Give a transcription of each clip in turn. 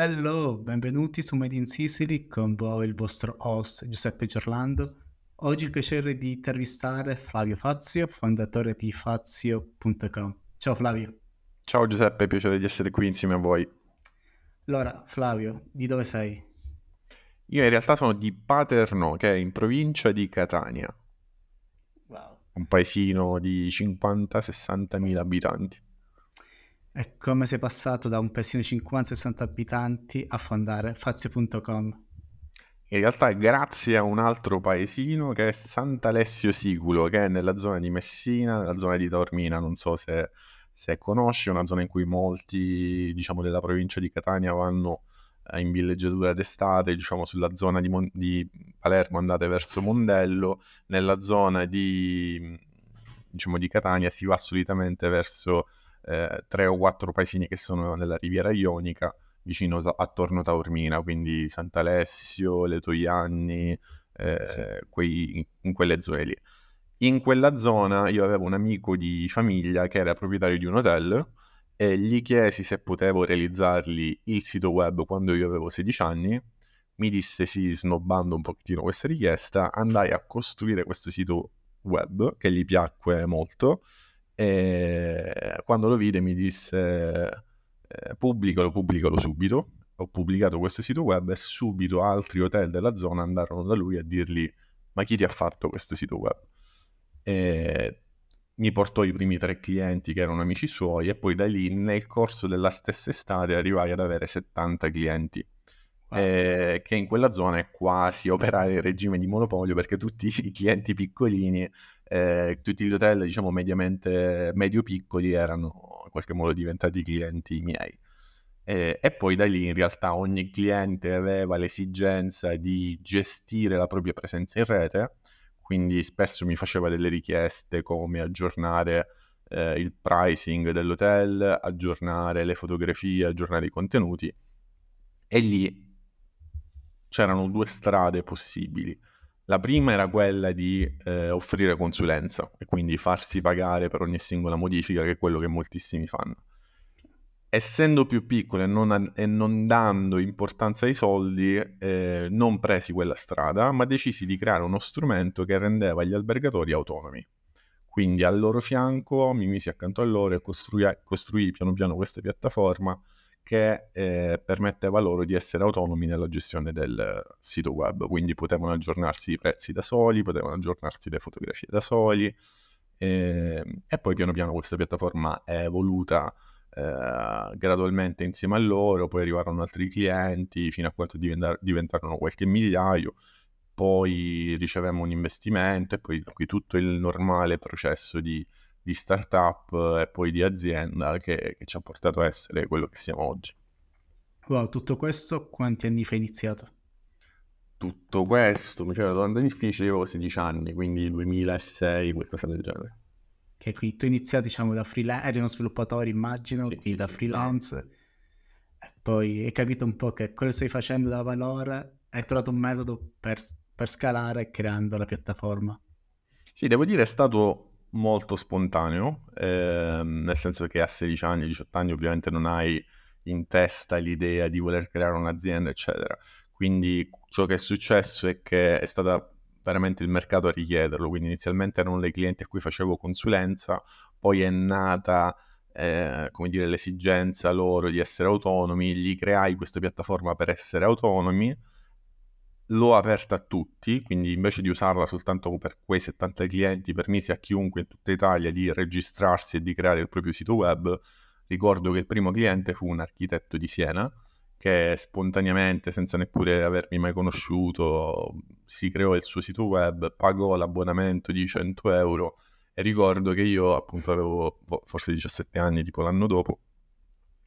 Hello, benvenuti su Made in Sicily con voi il vostro host Giuseppe Gerlando. Oggi il piacere di intervistare Flavio Fazio, fondatore di Fazio.com. Ciao Flavio. Ciao Giuseppe, piacere di essere qui insieme a voi. Allora, Flavio, di dove sei? Io in realtà sono di Paterno, che è in provincia di Catania. Wow. Un paesino di 50-60 mila abitanti. E come sei passato da un paesino di 50-60 abitanti a fondare Fazio.com? In realtà è grazie a un altro paesino che è Sant'Alessio Siculo, che è nella zona di Messina, nella zona di Taormina, non so se, se conosci, è una zona in cui molti, diciamo, della provincia di Catania vanno eh, in villeggiatura d'estate, diciamo sulla zona di, Mon- di, Palermo andate verso Mondello, nella zona di, diciamo, di Catania si va solitamente verso eh, tre o quattro paesini che sono nella riviera ionica, vicino attorno a Taormina, quindi Sant'Alessio, Le Toianni, eh, sì. quei, in quelle zone lì. In quella zona io avevo un amico di famiglia che era proprietario di un hotel e gli chiesi se potevo realizzargli il sito web quando io avevo 16 anni. Mi disse sì, snobbando un pochettino questa richiesta, andai a costruire questo sito web che gli piacque molto e quando lo vide mi disse eh, pubblicalo, pubblicalo subito. Ho pubblicato questo sito web e subito altri hotel della zona andarono da lui a dirgli ma chi ti ha fatto questo sito web? E mi portò i primi tre clienti che erano amici suoi e poi da lì nel corso della stessa estate arrivai ad avere 70 clienti. Wow. Eh, che in quella zona è quasi operare il regime di monopolio perché tutti i clienti piccolini eh, tutti gli hotel, diciamo, mediamente medio-piccoli erano in qualche modo diventati clienti miei. Eh, e poi da lì in realtà ogni cliente aveva l'esigenza di gestire la propria presenza in rete, quindi spesso mi faceva delle richieste come aggiornare eh, il pricing dell'hotel, aggiornare le fotografie, aggiornare i contenuti. E lì c'erano due strade possibili. La prima era quella di eh, offrire consulenza e quindi farsi pagare per ogni singola modifica, che è quello che moltissimi fanno. Essendo più piccolo e non, e non dando importanza ai soldi, eh, non presi quella strada, ma decisi di creare uno strumento che rendeva gli albergatori autonomi. Quindi al loro fianco mi misi accanto a loro e costruì, costruì piano piano questa piattaforma che eh, permetteva loro di essere autonomi nella gestione del sito web, quindi potevano aggiornarsi i prezzi da soli, potevano aggiornarsi le fotografie da soli eh, e poi piano piano questa piattaforma è evoluta eh, gradualmente insieme a loro, poi arrivarono altri clienti fino a quanto diventarono qualche migliaio, poi ricevemmo un investimento e poi qui tutto il normale processo di di startup e poi di azienda che, che, ci ha portato a essere quello che siamo oggi. Wow, tutto questo quanti anni fa iniziato? Tutto questo, mi faceva una domanda difficile, avevo 16 anni, quindi 2006, qualcosa del genere. Che qui tu hai iniziato diciamo da freelance, eri uno sviluppatore immagino, sì, qui sì, da freelance, e poi hai capito un po' che quello che stai facendo da valore, hai trovato un metodo per, per scalare creando la piattaforma. Sì, devo dire è stato molto spontaneo, eh, nel senso che a 16 anni, 18 anni ovviamente non hai in testa l'idea di voler creare un'azienda, eccetera. Quindi ciò che è successo è che è stato veramente il mercato a richiederlo, quindi inizialmente erano le clienti a cui facevo consulenza, poi è nata eh, come dire, l'esigenza loro di essere autonomi, gli creai questa piattaforma per essere autonomi, l'ho aperta a tutti, quindi invece di usarla soltanto per quei 70 clienti, permisi a chiunque in tutta Italia di registrarsi e di creare il proprio sito web. Ricordo che il primo cliente fu un architetto di Siena che spontaneamente, senza neppure avermi mai conosciuto, si creò il suo sito web, pagò l'abbonamento di 100 euro e ricordo che io appunto avevo boh, forse 17 anni, tipo l'anno dopo,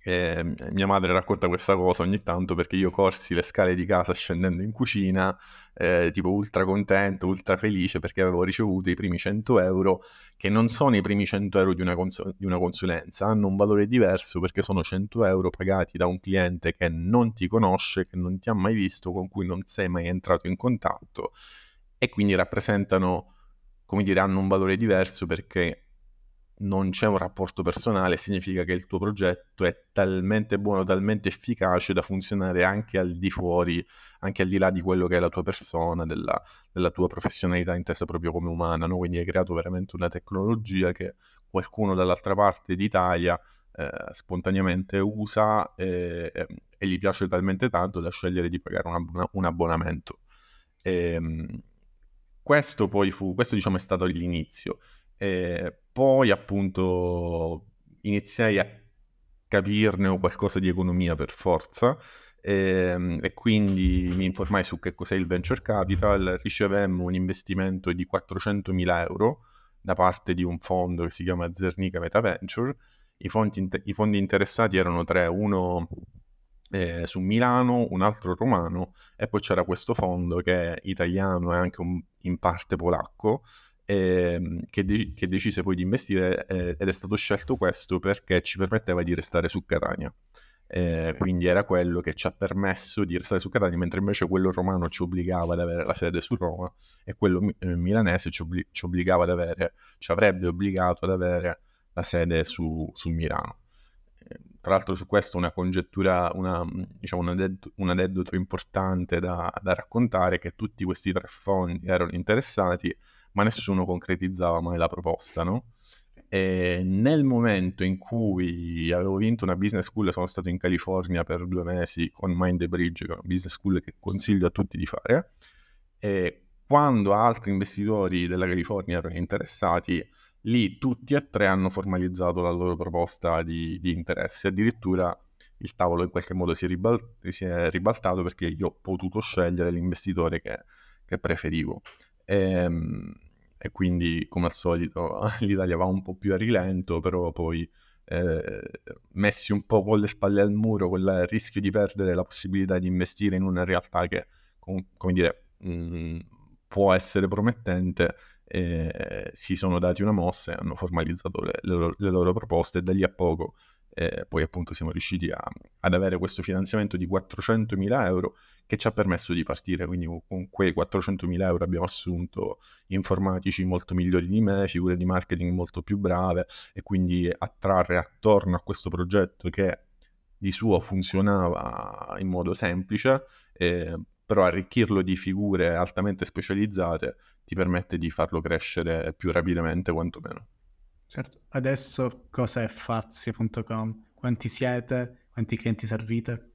e mia madre racconta questa cosa ogni tanto perché io corsi le scale di casa scendendo in cucina, eh, tipo ultra contento, ultra felice perché avevo ricevuto i primi 100 euro, che non sono i primi 100 euro di una, cons- di una consulenza, hanno un valore diverso perché sono 100 euro pagati da un cliente che non ti conosce, che non ti ha mai visto, con cui non sei mai entrato in contatto e quindi rappresentano, come dire, hanno un valore diverso perché non c'è un rapporto personale, significa che il tuo progetto è talmente buono, talmente efficace da funzionare anche al di fuori, anche al di là di quello che è la tua persona, della, della tua professionalità intesa proprio come umana, no? Quindi hai creato veramente una tecnologia che qualcuno dall'altra parte d'Italia eh, spontaneamente usa e, e, gli piace talmente tanto da scegliere di pagare un, un abbonamento. E, ehm, questo poi fu, questo diciamo è stato l'inizio. E poi appunto iniziai a capirne qualcosa di economia per forza e, ehm, e, quindi mi informai su che cos'è il venture capital, ricevemmo un investimento di 400.000 euro da parte di un fondo che si chiama Zernica Meta Venture. I fondi, I fondi interessati erano tre, uno eh, su Milano, un altro romano e poi c'era questo fondo che è italiano e anche un, in parte polacco eh, che, de- che, decise poi di investire eh, ed è stato scelto questo perché ci permetteva di restare su Catania. Eh, quindi era quello che ci ha permesso di restare su Catania, mentre invece quello romano ci obbligava ad avere la sede su Roma e quello eh, milanese ci, obbli- ci, obbligava ad avere, ci avrebbe obbligato ad avere la sede su, su Milano. Eh, tra l'altro su questo una congettura, una, diciamo un, aneddoto, un aneddoto importante da, da, raccontare che tutti questi tre fondi erano interessati, ma nessuno concretizzava mai la proposta, no? E nel momento in cui avevo vinto una business school, sono stato in California per due mesi con Mind the Bridge, che è una business school che consiglio a tutti di fare. E quando altri investitori della California erano interessati, lì tutti e tre hanno formalizzato la loro proposta di, di interesse. Addirittura il tavolo in qualche modo si è, ribal- si è, ribaltato perché io ho potuto scegliere l'investitore che, che preferivo. E, ehm, e quindi come al solito l'Italia va un po' più a rilento, però poi eh, messi un po' con le spalle al muro, con il rischio di perdere la possibilità di investire in una realtà che, com- come dire, mh, mm, può essere promettente, eh, si sono dati una mossa e hanno formalizzato le, le, loro, le loro proposte. Da lì a poco eh, poi appunto siamo riusciti a, ad avere questo finanziamento di 400.000 euro che ci ha permesso di partire, quindi con quei 400.000 euro abbiamo assunto informatici molto migliori di me, figure di marketing molto più brave e quindi attrarre attorno a questo progetto che di suo funzionava in modo semplice, eh, però arricchirlo di figure altamente specializzate ti permette di farlo crescere più rapidamente quantomeno. Certo, adesso cosa è Fazio.com? Quanti siete? Quanti clienti servite?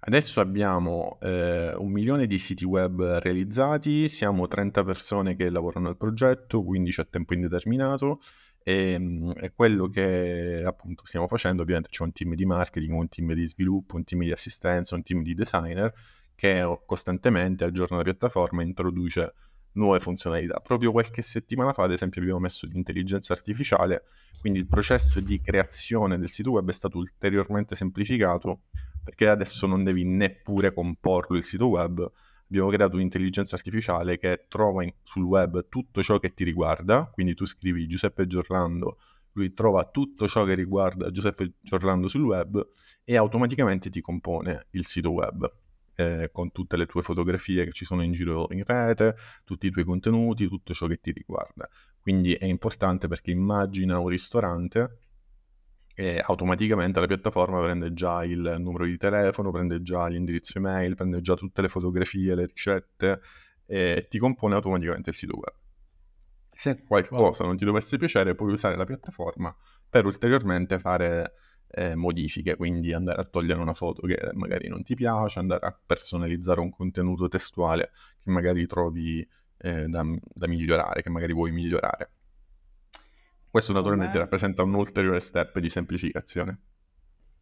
Adesso abbiamo eh, un milione di siti web realizzati, siamo 30 persone che lavorano al progetto, 15 a tempo indeterminato e, mm, e, quello che appunto stiamo facendo, ovviamente c'è un team di marketing, un team di sviluppo, un team di assistenza, un team di designer che costantemente aggiorna la piattaforma e introduce nuove funzionalità. Proprio qualche settimana fa, ad esempio, abbiamo messo l'intelligenza artificiale, quindi il processo di creazione del sito web è stato ulteriormente semplificato perché adesso non devi neppure comporlo il sito web. Abbiamo creato un'intelligenza artificiale che trova in, sul web tutto ciò che ti riguarda, quindi tu scrivi Giuseppe Giorlando, lui trova tutto ciò che riguarda Giuseppe Giorlando sul web e automaticamente ti compone il sito web eh, con tutte le tue fotografie che ci sono in giro in rete, tutti i tuoi contenuti, tutto ciò che ti riguarda. Quindi è importante perché immagina un ristorante e automaticamente la piattaforma prende già il numero di telefono, prende già l'indirizzo email, prende già tutte le fotografie, le ricette e ti compone automaticamente il sito web. Se qualcosa non ti dovesse piacere, puoi usare la piattaforma per ulteriormente fare eh, modifiche, quindi andare a togliere una foto che magari non ti piace, andare a personalizzare un contenuto testuale che magari trovi eh, da, da, migliorare, che magari vuoi migliorare. Questo naturalmente rappresenta un ulteriore step di semplificazione.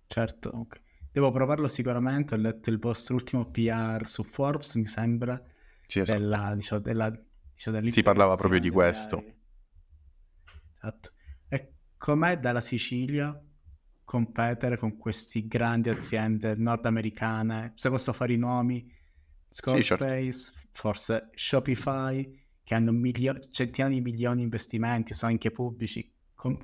Certo, okay. devo provarlo sicuramente, ho letto il vostro ultimo PR su Forbes, mi sembra, certo. della, diciamo, della, diciamo, si parlava proprio di questo. Esatto. E com'è dalla Sicilia competere con queste grandi aziende nordamericane, se posso fare i nomi, Squarespace, sì, certo. forse Shopify, che hanno milio- centinaia di milioni di investimenti, sono anche pubblici. Com-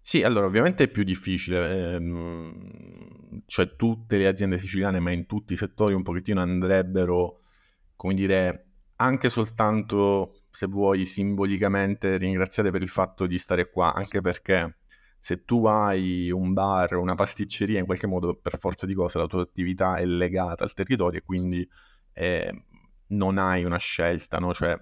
sì, allora ovviamente è più difficile, ehm, cioè tutte le aziende siciliane, ma in tutti i settori un pochettino andrebbero, come dire, anche soltanto se vuoi, simbolicamente ringraziate per il fatto di stare qua, anche perché se tu hai un bar, una pasticceria, in qualche modo, per forza di cose, la tua attività è legata al territorio e quindi eh, non hai una scelta, no? Cioè,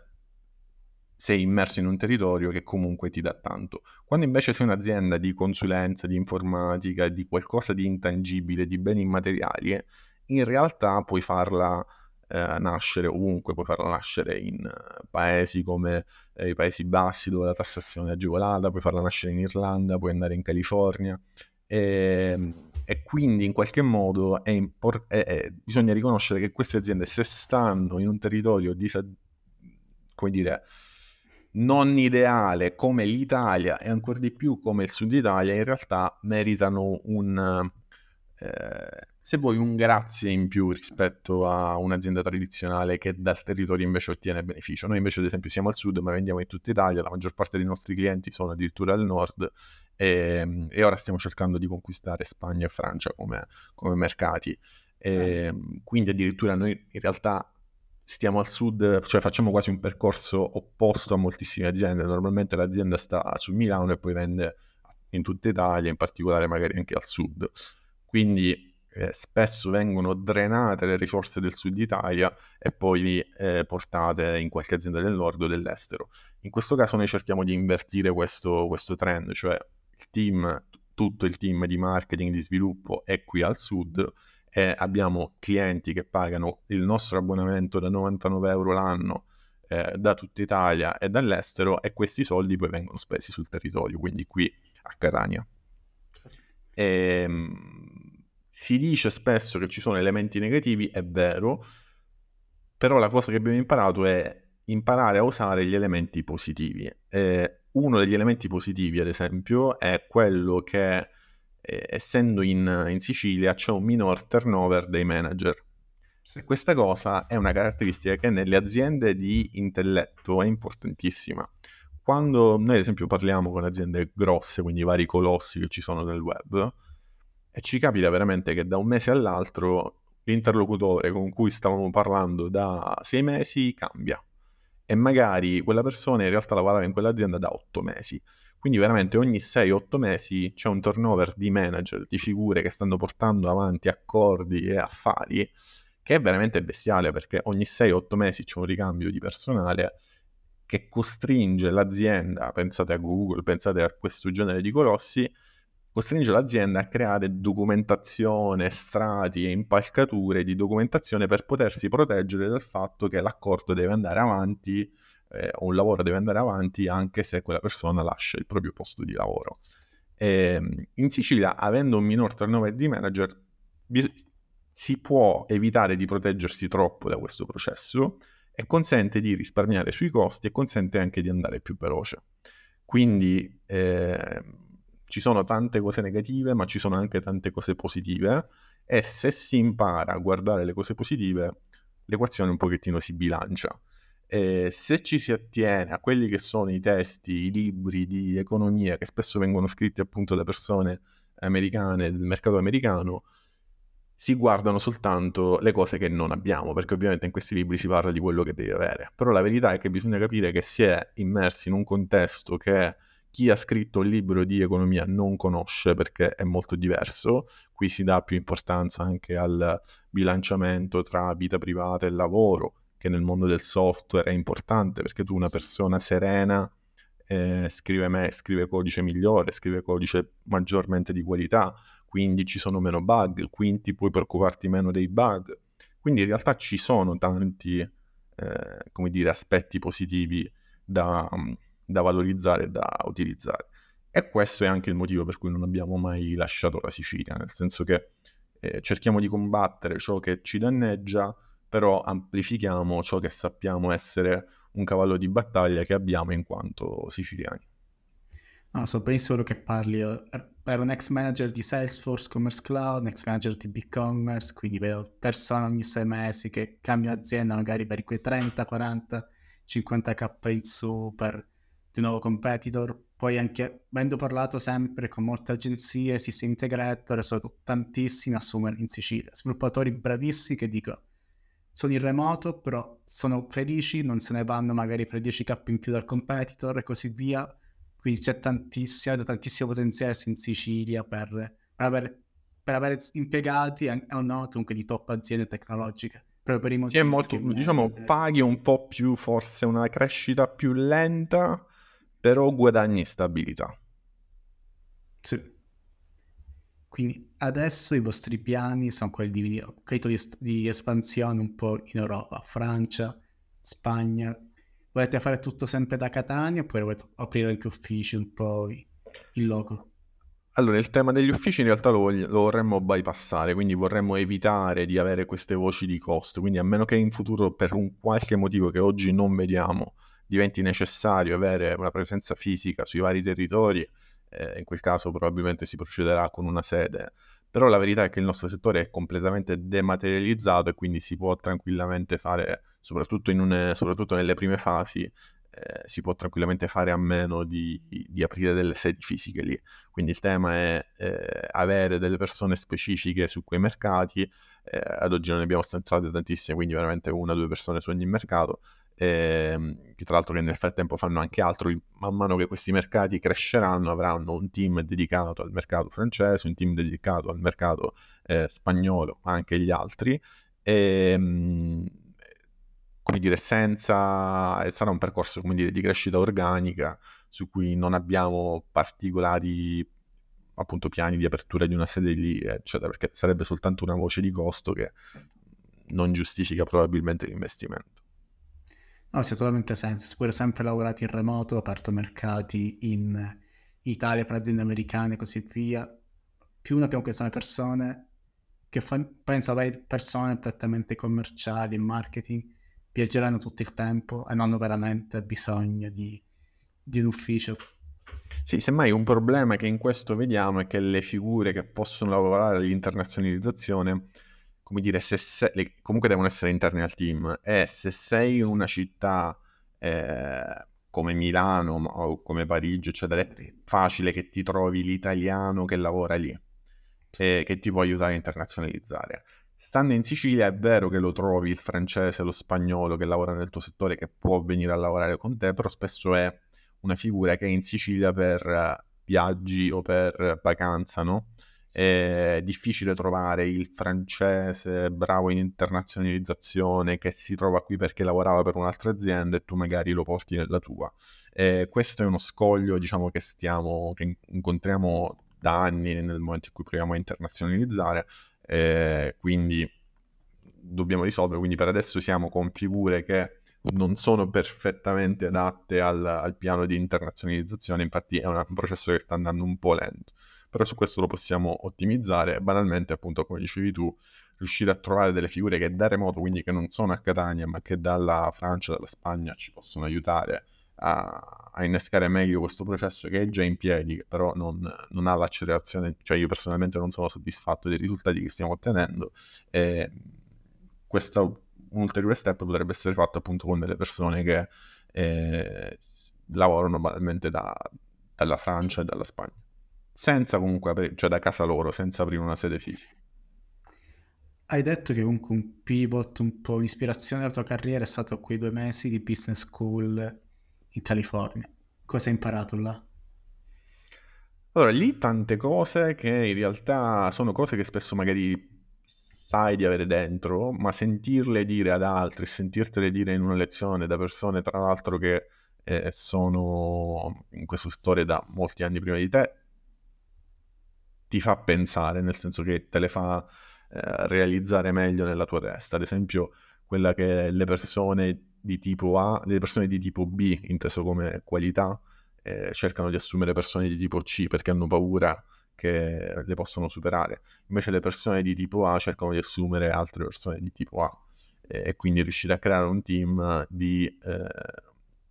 sei immerso in un territorio che comunque ti dà tanto. Quando invece sei un'azienda di consulenza, di informatica, di qualcosa di intangibile, di beni immateriali, in realtà puoi farla eh, nascere ovunque, puoi farla nascere in uh, paesi come eh, i Paesi Bassi dove la tassazione è agevolata, puoi farla nascere in Irlanda, puoi andare in California e, ehm, e quindi in qualche modo è impor- è, è, bisogna riconoscere che queste aziende se stanno in un territorio di, come dire, non ideale come l'Italia e ancora di più come il Sud Italia, in realtà meritano un, eh, se vuoi, un grazie in più rispetto a un'azienda tradizionale che dal territorio invece ottiene beneficio. Noi invece, ad esempio, siamo al sud, ma vendiamo in tutta Italia, la maggior parte dei nostri clienti sono addirittura al nord e, ehm, e ora stiamo cercando di conquistare Spagna e Francia come, come mercati. E, ehm, quindi addirittura noi in realtà stiamo al sud, cioè facciamo quasi un percorso opposto a moltissime aziende. Normalmente l'azienda sta su Milano e poi vende in tutta Italia, in particolare magari anche al sud. Quindi eh, spesso vengono drenate le risorse del sud Italia e poi eh, portate in qualche azienda del nord o dell'estero. In questo caso noi cerchiamo di invertire questo, questo trend, cioè team, tutto il team di marketing, di sviluppo è qui al sud e abbiamo clienti che pagano il nostro abbonamento da 99 euro l'anno eh, da tutta Italia e dall'estero e questi soldi poi vengono spesi sul territorio, quindi qui a Catania. E, ehm, si dice spesso che ci sono elementi negativi, è vero, però la cosa che abbiamo imparato è imparare a usare gli elementi positivi. Eh, uno degli elementi positivi, ad esempio, è quello che, eh, essendo in, in, Sicilia, c'è un minor turnover dei manager. Sì. Questa cosa è una caratteristica che nelle aziende di intelletto è importantissima. Quando noi, ad esempio, parliamo con aziende grosse, quindi i vari colossi che ci sono nel web, e ci capita veramente che da un mese all'altro l'interlocutore con cui stavamo parlando da sei mesi cambia. E magari quella persona in realtà lavorava in quell'azienda da otto mesi. Quindi veramente ogni 6-8 mesi c'è un turnover di manager, di figure che stanno portando avanti accordi e affari, che è veramente bestiale perché ogni 6-8 mesi c'è un ricambio di personale che costringe l'azienda, pensate a Google, pensate a questo genere di colossi, costringe l'azienda a creare documentazione, strati e impalcature di documentazione per potersi proteggere dal fatto che l'accordo deve andare avanti eh, o un lavoro deve andare avanti anche se quella persona lascia il proprio posto di lavoro. E, ehm, in Sicilia, avendo un minor turnover di manager, bis- si può evitare di proteggersi troppo da questo processo e consente di risparmiare sui costi e consente anche di andare più veloce. Quindi eh, ci sono tante cose negative, ma ci sono anche tante cose positive e se si impara a guardare le cose positive, l'equazione un pochettino si bilancia. E se ci si attiene a quelli che sono i testi, i libri di economia che spesso vengono scritti appunto da persone americane, del mercato americano, si guardano soltanto le cose che non abbiamo, perché ovviamente in questi libri si parla di quello che devi avere. Però la verità è che bisogna capire che si è immersi in un contesto che chi ha scritto il libro di economia non conosce perché è molto diverso. Qui si dà più importanza anche al bilanciamento tra vita privata e lavoro, che nel mondo del software è importante perché tu una persona serena eh, scrive, me, scrive codice migliore, scrive codice maggiormente di qualità, quindi ci sono meno bug, quindi puoi preoccuparti meno dei bug. Quindi in realtà ci sono tanti, eh, come dire, aspetti positivi da, da valorizzare e da utilizzare. E questo è anche il motivo per cui non abbiamo mai lasciato la Sicilia, nel senso che eh, cerchiamo di combattere ciò che ci danneggia, però amplifichiamo ciò che sappiamo essere un cavallo di battaglia che abbiamo in quanto siciliani. No, so benissimo quello che parli. Per un ex manager di Salesforce Commerce Cloud, un ex manager di BigCommerce, quindi vedo persone ogni sei mesi che cambiano azienda magari per quei 30, 40, 50k in su di nuovo competitor. Poi anche, avendo parlato sempre con molte agenzie, sistemi integrator, sono tantissimi a assumere in Sicilia. Sviluppatori bravissimi che dico, sono in remoto, però sono felici, non se ne vanno magari per 10k in più dal competitor e così via. Quindi c'è tantissimo, tantissimo potenziale in Sicilia per, per, avere, per avere impiegati o no, comunque di top aziende tecnologiche. Proprio per i motivi è molto, diciamo, paghi un po' più, forse una crescita più lenta, però guadagni stabilità. Sì. Quindi adesso i vostri piani sono quelli di, credo, di, di espansione un po' in Europa, Francia, Spagna. Volete fare tutto sempre da Catania oppure volete aprire anche uffici un po' in loco? Allora, il tema degli uffici in realtà lo, lo, vorremmo bypassare, quindi vorremmo evitare di avere queste voci di costo, quindi a meno che in futuro per un qualche motivo che oggi non vediamo diventi necessario avere una presenza fisica sui vari territori, eh, in quel caso probabilmente si procederà con una sede, però la verità è che il nostro settore è completamente dematerializzato e quindi si può tranquillamente fare, soprattutto, un, soprattutto nelle prime fasi, eh, si può tranquillamente fare a meno di, di, aprire delle sedi fisiche lì. Quindi il tema è eh, avere delle persone specifiche su quei mercati, eh, ad oggi non ne abbiamo stanziate tantissime, quindi veramente una o due persone su ogni mercato, ehm, che tra l'altro che nel frattempo fanno anche altro, man mano che questi mercati cresceranno avranno un team dedicato al mercato francese, un team dedicato al mercato eh, spagnolo, ma anche gli altri, e, ehm, come dire, senza, sarà un percorso come dire, di crescita organica su cui non abbiamo particolari appunto piani di apertura di una sede lì, eccetera, perché sarebbe soltanto una voce di costo che certo. non giustifica probabilmente l'investimento. No, sì, ha totalmente senso. Si può sempre lavorare in remoto, aperto mercati in Italia per aziende americane e così via. Più ne abbiamo sono persone che fa, penso avere persone prettamente commerciali, marketing, viaggeranno tutto il tempo e non hanno veramente bisogno di, di un ufficio. Sì, semmai un problema che in questo vediamo è che le figure che possono lavorare all'internazionalizzazione come dire, se sei, comunque devono essere interne al team, e se sei in una città eh, come Milano o come Parigi, eccetera, è facile che ti trovi l'italiano che lavora lì, e che ti può aiutare a internazionalizzare. Stando in Sicilia è vero che lo trovi il francese, lo spagnolo che lavora nel tuo settore, che può venire a lavorare con te, però spesso è una figura che è in Sicilia per viaggi o per vacanza, no? È difficile trovare il francese bravo in internazionalizzazione che si trova qui perché lavorava per un'altra azienda e tu magari lo porti nella tua. E questo è uno scoglio, diciamo, che stiamo, che incontriamo da anni nel momento in cui proviamo a internazionalizzare, e quindi dobbiamo risolvere. Quindi per adesso siamo con figure che non sono perfettamente adatte al, al piano di internazionalizzazione, infatti è un processo che sta andando un po' lento però su questo lo possiamo ottimizzare banalmente appunto come dicevi tu riuscire a trovare delle figure che da remoto quindi che non sono a Catania ma che dalla Francia, dalla Spagna ci possono aiutare a, a innescare meglio questo processo che è già in piedi però non, non, ha l'accelerazione cioè io personalmente non sono soddisfatto dei risultati che stiamo ottenendo e questo un ulteriore step potrebbe essere fatto appunto con delle persone che eh, lavorano banalmente da, dalla Francia e dalla Spagna senza comunque aprire, cioè da casa loro, senza aprire una sede fisica. Hai detto che comunque un pivot, un po' ispirazione della tua carriera è stato quei due mesi di business school in California. Cosa hai imparato là? Allora, lì tante cose che in realtà sono cose che spesso magari sai di avere dentro, ma sentirle dire ad altri, sentirtele dire in una lezione da persone tra l'altro che eh, sono in questo settore da molti anni prima di te, ti fa pensare, nel senso che te le fa eh, realizzare meglio nella tua testa. Ad esempio, quella che le persone di tipo A, le persone di tipo B, inteso come qualità, eh, cercano di assumere persone di tipo C perché hanno paura che le possano superare. Invece le persone di tipo A cercano di assumere altre persone di tipo A e quindi riuscire a creare un team di eh,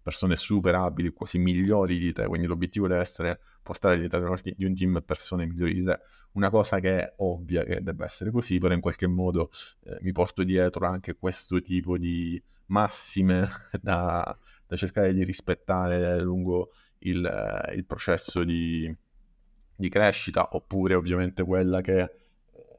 persone superabili, quasi migliori di te. Quindi l'obiettivo deve essere portare all'interno di un team persone migliori di te. Una cosa che è ovvia che debba essere così, però in qualche modo eh, mi porto dietro anche questo tipo di massime da, da cercare di rispettare lungo il, eh, il processo di, di, crescita, oppure ovviamente quella che eh,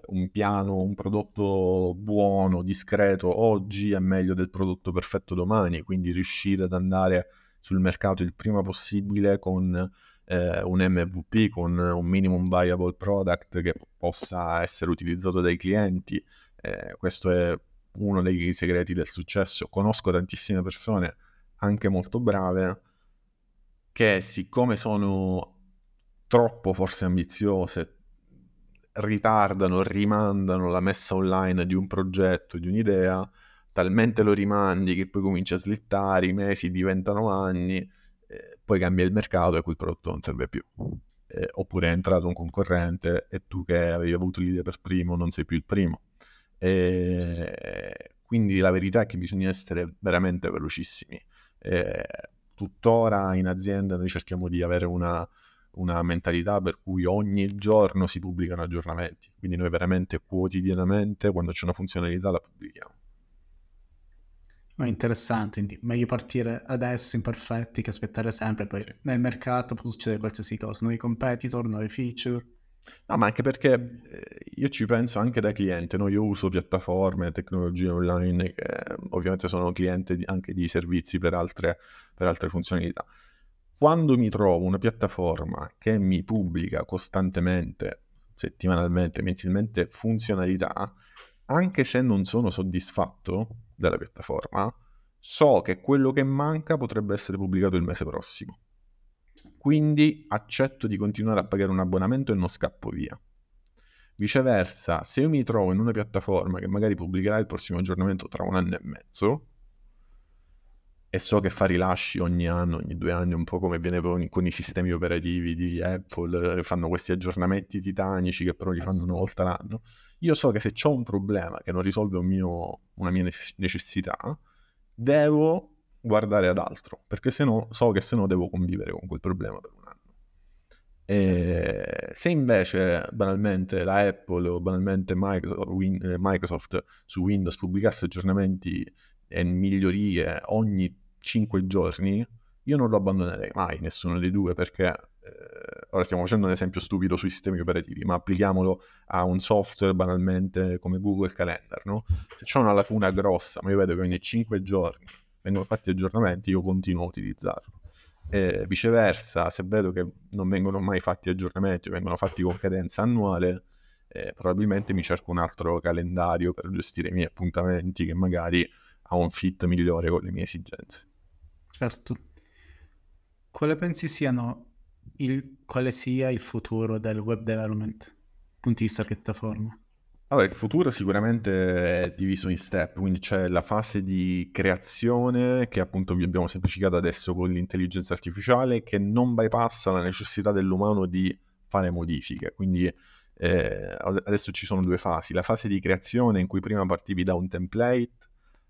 un piano, un prodotto buono, discreto oggi è meglio del prodotto perfetto domani, quindi riuscire ad andare sul mercato il prima possibile con eh, un MVP, con un minimum viable product che possa essere utilizzato dai clienti. Eh, questo è uno dei segreti del successo. Conosco tantissime persone, anche molto brave, che siccome sono troppo forse ambiziose, ritardano, rimandano la messa online di un progetto, di un'idea, talmente lo rimandi che poi comincia a slittare, i mesi diventano anni, poi cambia il mercato e quel prodotto non serve più. Eh, oppure è entrato un concorrente e tu che avevi avuto l'idea per primo non sei più il primo. E quindi la verità è che bisogna essere veramente velocissimi. E tuttora in azienda noi cerchiamo di avere una, una mentalità per cui ogni giorno si pubblicano aggiornamenti, quindi noi veramente quotidianamente quando c'è una funzionalità la pubblichiamo. Ma interessante, quindi meglio partire adesso imperfetti che aspettare sempre, poi sì. nel mercato può succedere qualsiasi cosa, nuovi competitor, nuove feature. No, ma anche perché eh, io ci penso anche da cliente, no? io uso piattaforme, tecnologie online che ovviamente sono cliente anche di servizi per altre, per altre funzionalità quando mi trovo una piattaforma che mi pubblica costantemente, settimanalmente, mensilmente funzionalità, anche se non sono soddisfatto della piattaforma, so che quello che manca potrebbe essere pubblicato il mese prossimo. Quindi accetto di continuare a pagare un abbonamento e non scappo via. Viceversa, se io mi trovo in una piattaforma che magari pubblicherà il prossimo aggiornamento tra un anno e mezzo, e so che fa rilasci ogni anno, ogni due anni, un po' come viene con, i sistemi operativi di Apple, eh, fanno questi aggiornamenti titanici che però li fanno una volta l'anno. Io so che se ho un problema che non risolve un mio, una mia necessità, devo guardare ad altro, perché se no so che se no devo convivere con quel problema per un anno. Certo. se invece banalmente la Apple o banalmente Microsoft, Microsoft su Windows pubblicasse aggiornamenti e migliorie ogni 5 giorni, io non lo abbandonerei mai, nessuno dei due, perché eh, ora stiamo facendo un esempio stupido sui sistemi operativi, ma applichiamolo a un software banalmente come Google Calendar, no? Se c'è una lacuna grossa, ma io vedo che ogni 5 giorni vengono fatti aggiornamenti, io continuo a utilizzarlo. E viceversa, se vedo che non vengono mai fatti aggiornamenti, vengono fatti con cadenza annuale, eh, probabilmente mi cerco un altro calendario per gestire i miei appuntamenti che magari ha un fit migliore con le mie esigenze. Certo. Quale pensi siano il, quale sia il futuro del web development punto di vista piattaforma? Allora, il futuro sicuramente è diviso in step, quindi c'è la fase di creazione che appunto vi abbiamo semplificato adesso con l'intelligenza artificiale che non bypassa la necessità dell'umano di fare modifiche. Quindi eh, adesso ci sono due fasi, la fase di creazione in cui prima partivi da un template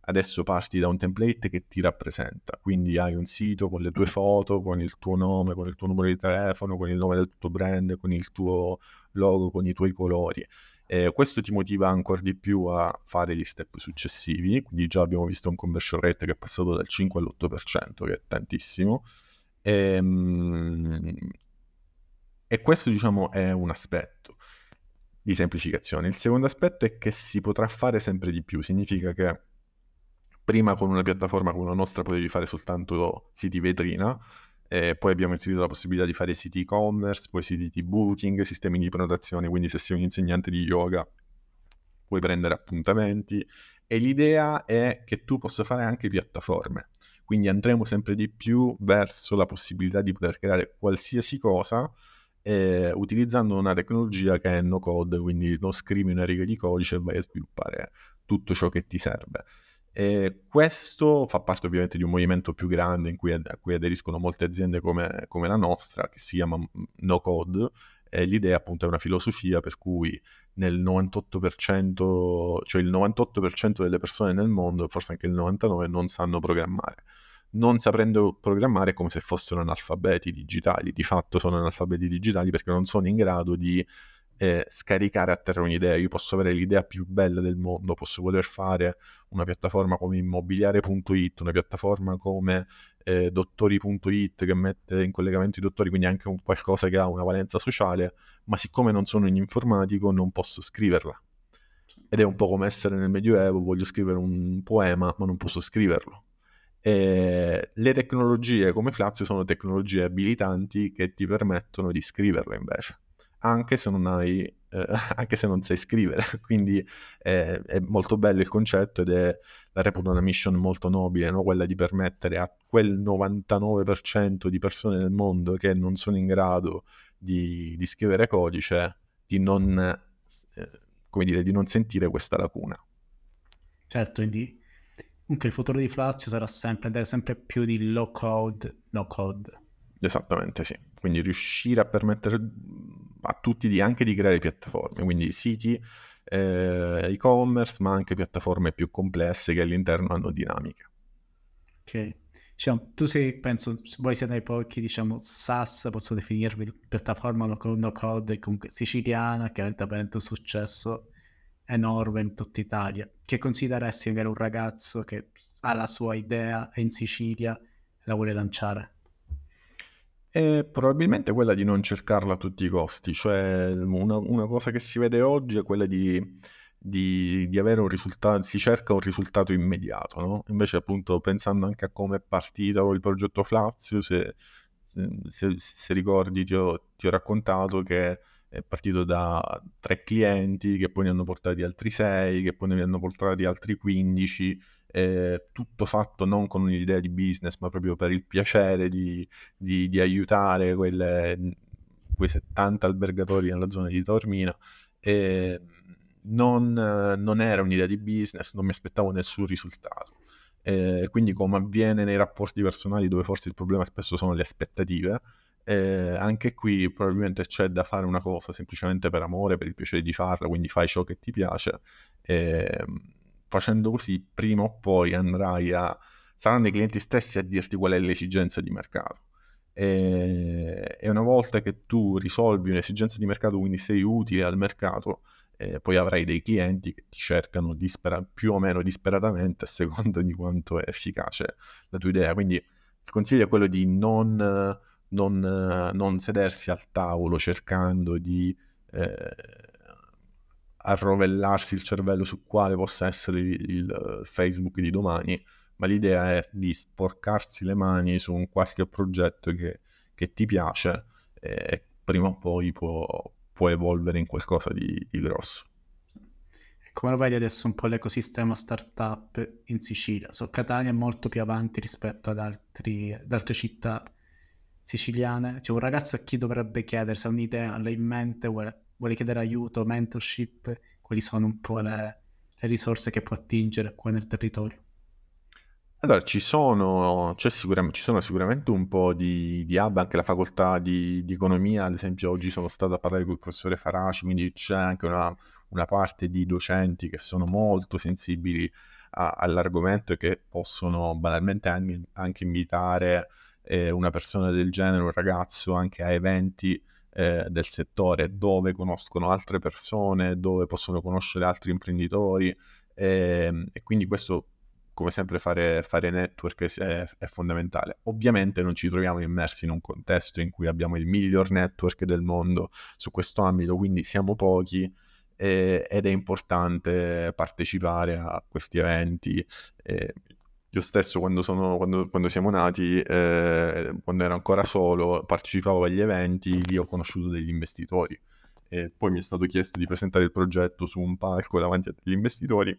adesso parti da un template che ti rappresenta, quindi hai un sito con le tue foto, con il tuo nome, con il tuo numero di telefono, con il nome del tuo brand, con il tuo logo, con i tuoi colori. Eh, questo ti motiva ancora di più a fare gli step successivi, quindi già abbiamo visto un conversion rate che è passato dal 5 all'8%, che è tantissimo. E, ehm, e questo diciamo è un aspetto di semplificazione. Il secondo aspetto è che si potrà fare sempre di più, significa che prima con una piattaforma come la nostra potevi fare soltanto siti vetrina, e poi abbiamo inserito la possibilità di fare siti e-commerce, poi siti di booking, sistemi di prenotazione, quindi se sei un insegnante di yoga puoi prendere appuntamenti e l'idea è che tu possa fare anche piattaforme. Quindi andremo sempre di più verso la possibilità di poter creare qualsiasi cosa eh, utilizzando una tecnologia che è no code, quindi non scrivi una riga di codice e vai a sviluppare tutto ciò che ti serve. E questo fa parte ovviamente di un movimento più grande in cui, a cui aderiscono molte aziende come, come, la nostra, che si chiama No Code. E l'idea appunto è una filosofia per cui nel 98%, cioè il 98% delle persone nel mondo, forse anche il 99%, non sanno programmare. Non sapendo programmare come se fossero analfabeti digitali, di fatto sono analfabeti digitali perché non sono in grado di eh, scaricare a terra un'idea. Io posso avere l'idea più bella del mondo, posso voler fare una piattaforma come immobiliare.it, una piattaforma come eh, dottori.it che mette in collegamento i dottori, quindi anche un qualcosa che ha una valenza sociale, ma siccome non sono un informatico non posso scriverla ed è un po' come essere nel Medioevo, voglio scrivere un poema ma non posso scriverlo. E le tecnologie come Flazio sono tecnologie abilitanti che ti permettono di scriverle invece, anche se non hai eh, anche se non sai scrivere. Quindi eh, è molto bello il concetto ed è la reputo una mission molto nobile, no? quella di permettere a quel 99% di persone nel mondo che non sono in grado di, di scrivere codice di non, eh, come dire, di non sentire questa lacuna. Certo, quindi comunque il futuro di Flash sarà sempre andare sempre più di low code, no code. Esattamente, sì. Quindi riuscire a permettere a tutti di, anche di creare piattaforme, quindi siti eh, e-commerce, ma anche piattaforme più complesse che all'interno hanno dinamiche. Ok. Diciamo, tu sei, penso, voi siete dai pochi, diciamo, SaaS, posso definirvi piattaforma no code, comunque siciliana, che avete veramente un successo enorme in tutta Italia. Che consideresti magari un ragazzo che ha la sua idea, è in Sicilia, la vuole lanciare? È probabilmente quella di non cercarla a tutti i costi, cioè una, una cosa che si vede oggi è quella di, di, di, avere un risultato, si cerca un risultato immediato, no? Invece appunto pensando anche a come è partito il progetto Flazio, se, se, se ricordi ti ho, ti ho, raccontato che è partito da tre clienti, che poi ne hanno portati altri sei, che poi ne hanno portati altri 15, eh, tutto fatto non con un'idea di business, ma proprio per il piacere di, di, di aiutare quelle, quei 70 albergatori nella zona di Taormina. E non, non, era un'idea di business, non mi aspettavo nessun risultato. Eh, quindi come avviene nei rapporti personali dove forse il problema spesso sono le aspettative, eh, anche qui probabilmente c'è da fare una cosa semplicemente per amore, per il piacere di farla, quindi fai ciò che ti piace. Eh, facendo così, prima o poi andrai a... saranno i clienti stessi a dirti qual è l'esigenza di mercato. E, e una volta che tu risolvi un'esigenza di mercato, quindi sei utile al mercato, eh, poi avrai dei clienti che ti cercano dispera- più o meno disperatamente a seconda di quanto è efficace la tua idea. Quindi il consiglio è quello di non, non, non sedersi al tavolo cercando di eh, arrovellarsi il cervello su quale possa essere il, il Facebook di domani, ma l'idea è di sporcarsi le mani su un qualche progetto che, che ti piace e prima o poi può, può evolvere in qualcosa di, di grosso. Come lo vedi adesso un po' l'ecosistema startup in Sicilia? So, Catania è molto più avanti rispetto ad, altri, ad altre città siciliane. Cioè, un ragazzo a chi dovrebbe ha un'idea, ha in mente, vuole vuole chiedere aiuto, mentorship, quali sono un po' le, le risorse che può attingere qua nel territorio? Allora, ci sono, sicuramente, ci sono sicuramente un po' di, di hub, anche la facoltà di, di, economia, ad esempio oggi sono stato a parlare con il professore Faraci, quindi c'è anche una, una parte di docenti che sono molto sensibili a, all'argomento e che possono banalmente anche, anche invitare eh, una persona del genere, un ragazzo, anche a eventi eh, del settore, dove conoscono altre persone, dove possono conoscere altri imprenditori e, ehm, e quindi questo come sempre fare, fare network è, è, fondamentale. Ovviamente non ci troviamo immersi in un contesto in cui abbiamo il miglior network del mondo su questo ambito, quindi siamo pochi eh, ed è importante partecipare a questi eventi. Eh, io stesso quando, sono, quando, quando siamo nati, eh, quando ero ancora solo, partecipavo agli eventi, lì ho conosciuto degli investitori. E poi mi è stato chiesto di presentare il progetto su un palco davanti a degli investitori.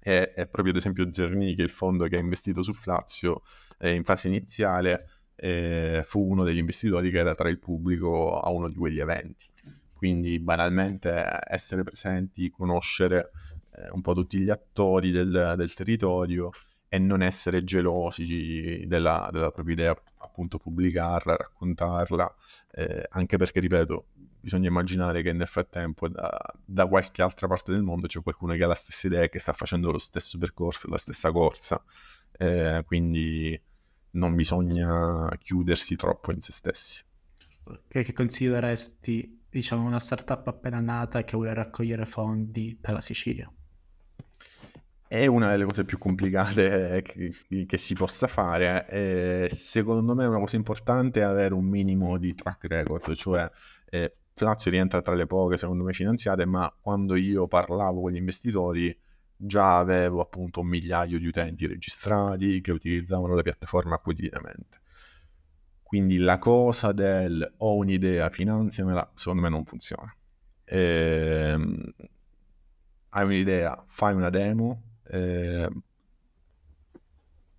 E è proprio ad esempio Zerni, che è il fondo che ha investito su Flazio eh, in fase iniziale, eh, fu uno degli investitori che era tra il pubblico a uno di quegli eventi. Quindi banalmente essere presenti, conoscere eh, un po' tutti gli attori del, del territorio e non essere gelosi della, della propria idea, appunto pubblicarla, raccontarla, eh, anche perché, ripeto, bisogna immaginare che nel frattempo da, da, qualche altra parte del mondo c'è qualcuno che ha la stessa idea che sta facendo lo stesso percorso, la stessa corsa, eh, quindi non bisogna chiudersi troppo in se stessi. Certo. Che, che consideresti, diciamo, una startup appena nata che vuole raccogliere fondi per la Sicilia? È una delle cose più complicate che, che si possa fare. E secondo me una cosa importante è avere un minimo di track record, cioè eh, Frazio rientra tra le poche, secondo me, finanziate, ma quando io parlavo con gli investitori già avevo appunto un migliaio di utenti registrati che utilizzavano la piattaforma quotidianamente. Quindi la cosa del ho un'idea, finanziamela, secondo me non funziona. Ehm, hai un'idea, fai una demo, eh,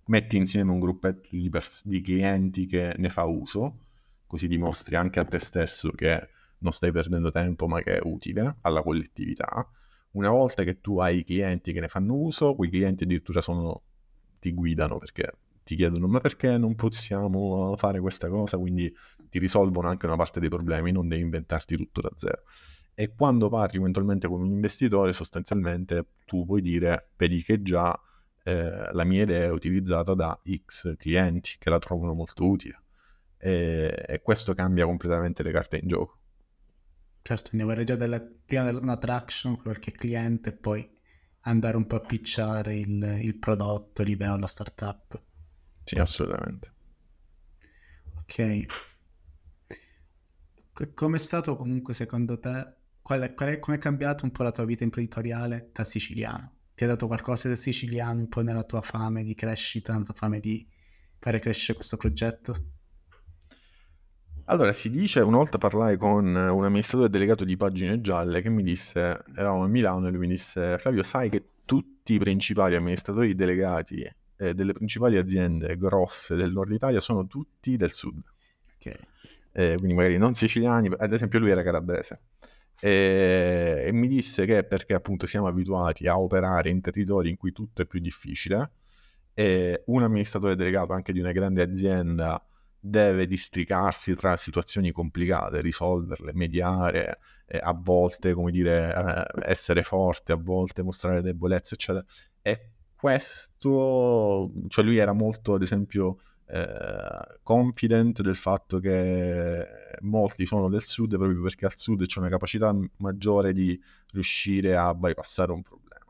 metti insieme un gruppetto di, pers- di clienti che ne fa uso, così dimostri anche a te stesso che non stai perdendo tempo ma che è utile alla collettività. Una volta che tu hai i clienti che ne fanno uso, quei clienti addirittura sono, ti guidano perché ti chiedono ma perché non possiamo fare questa cosa, quindi ti risolvono anche una parte dei problemi, non devi inventarti tutto da zero. E quando parli eventualmente con un investitore, sostanzialmente tu puoi dire, vedi che già eh, la mia idea è utilizzata da X clienti che la trovano molto utile. E, e questo cambia completamente le carte in gioco. Certo, quindi avere già della, prima una traction con qualche cliente e poi andare un po' a picciare il, il prodotto, l'idea o la startup. Sì, assolutamente. Ok. Come è stato comunque secondo te, qual qual è, come è cambiata un po' la tua vita imprenditoriale da siciliano? Ti ha dato qualcosa da siciliano un po' nella tua fame di crescita, nella tua fame di fare crescere questo progetto? Allora, si dice, una volta parlai con un amministratore delegato di Pagine Gialle che mi disse, eravamo a Milano e lui mi disse, Flavio, sai che tutti i principali amministratori delegati eh, delle principali aziende grosse del nord Italia sono tutti del sud. Okay. Eh, quindi magari non siciliani, ad esempio lui era calabrese. E, e, mi disse che perché appunto siamo abituati a operare in territori in cui tutto è più difficile e un amministratore delegato anche di una grande azienda deve districarsi tra situazioni complicate, risolverle, mediare, eh, a volte, come dire, eh, essere forte, a volte mostrare debolezze, eccetera. E questo, cioè lui era molto, ad esempio, eh, confident del fatto che molti sono del sud proprio perché al sud c'è una capacità maggiore di riuscire a bypassare un problema.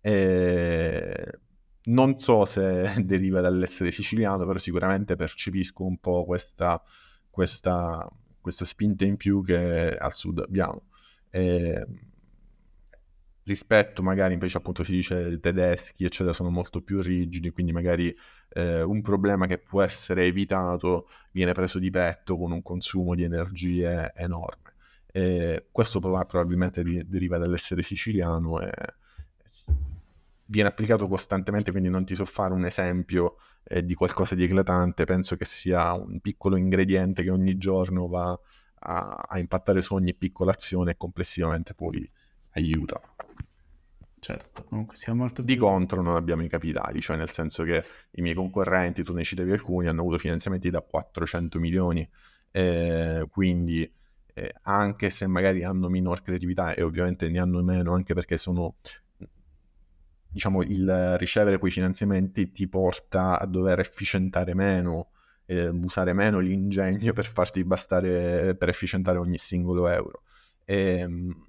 E non so se deriva dall'essere siciliano, però sicuramente percepisco un po' questa, questa, questa spinta in più che al sud abbiamo. E, rispetto magari invece appunto si dice tedeschi eccetera sono molto più rigidi quindi magari eh, un problema che può essere evitato viene preso di petto con un consumo di energie enorme e questo probabilmente deriva dall'essere siciliano e viene applicato costantemente quindi non ti so fare un esempio eh, di qualcosa di eclatante penso che sia un piccolo ingrediente che ogni giorno va a, a impattare su ogni piccola azione e complessivamente poi aiuta. Certo, comunque sia molto Di contro non abbiamo i capitali, cioè nel senso che i miei concorrenti, tu ne citavi alcuni, hanno avuto finanziamenti da 400 milioni, eh, quindi eh, anche se magari hanno minor creatività e ovviamente ne hanno meno anche perché sono diciamo il ricevere quei finanziamenti ti porta a dover efficientare meno eh, usare meno l'ingegno per farti bastare per efficientare ogni singolo euro. E, ehm,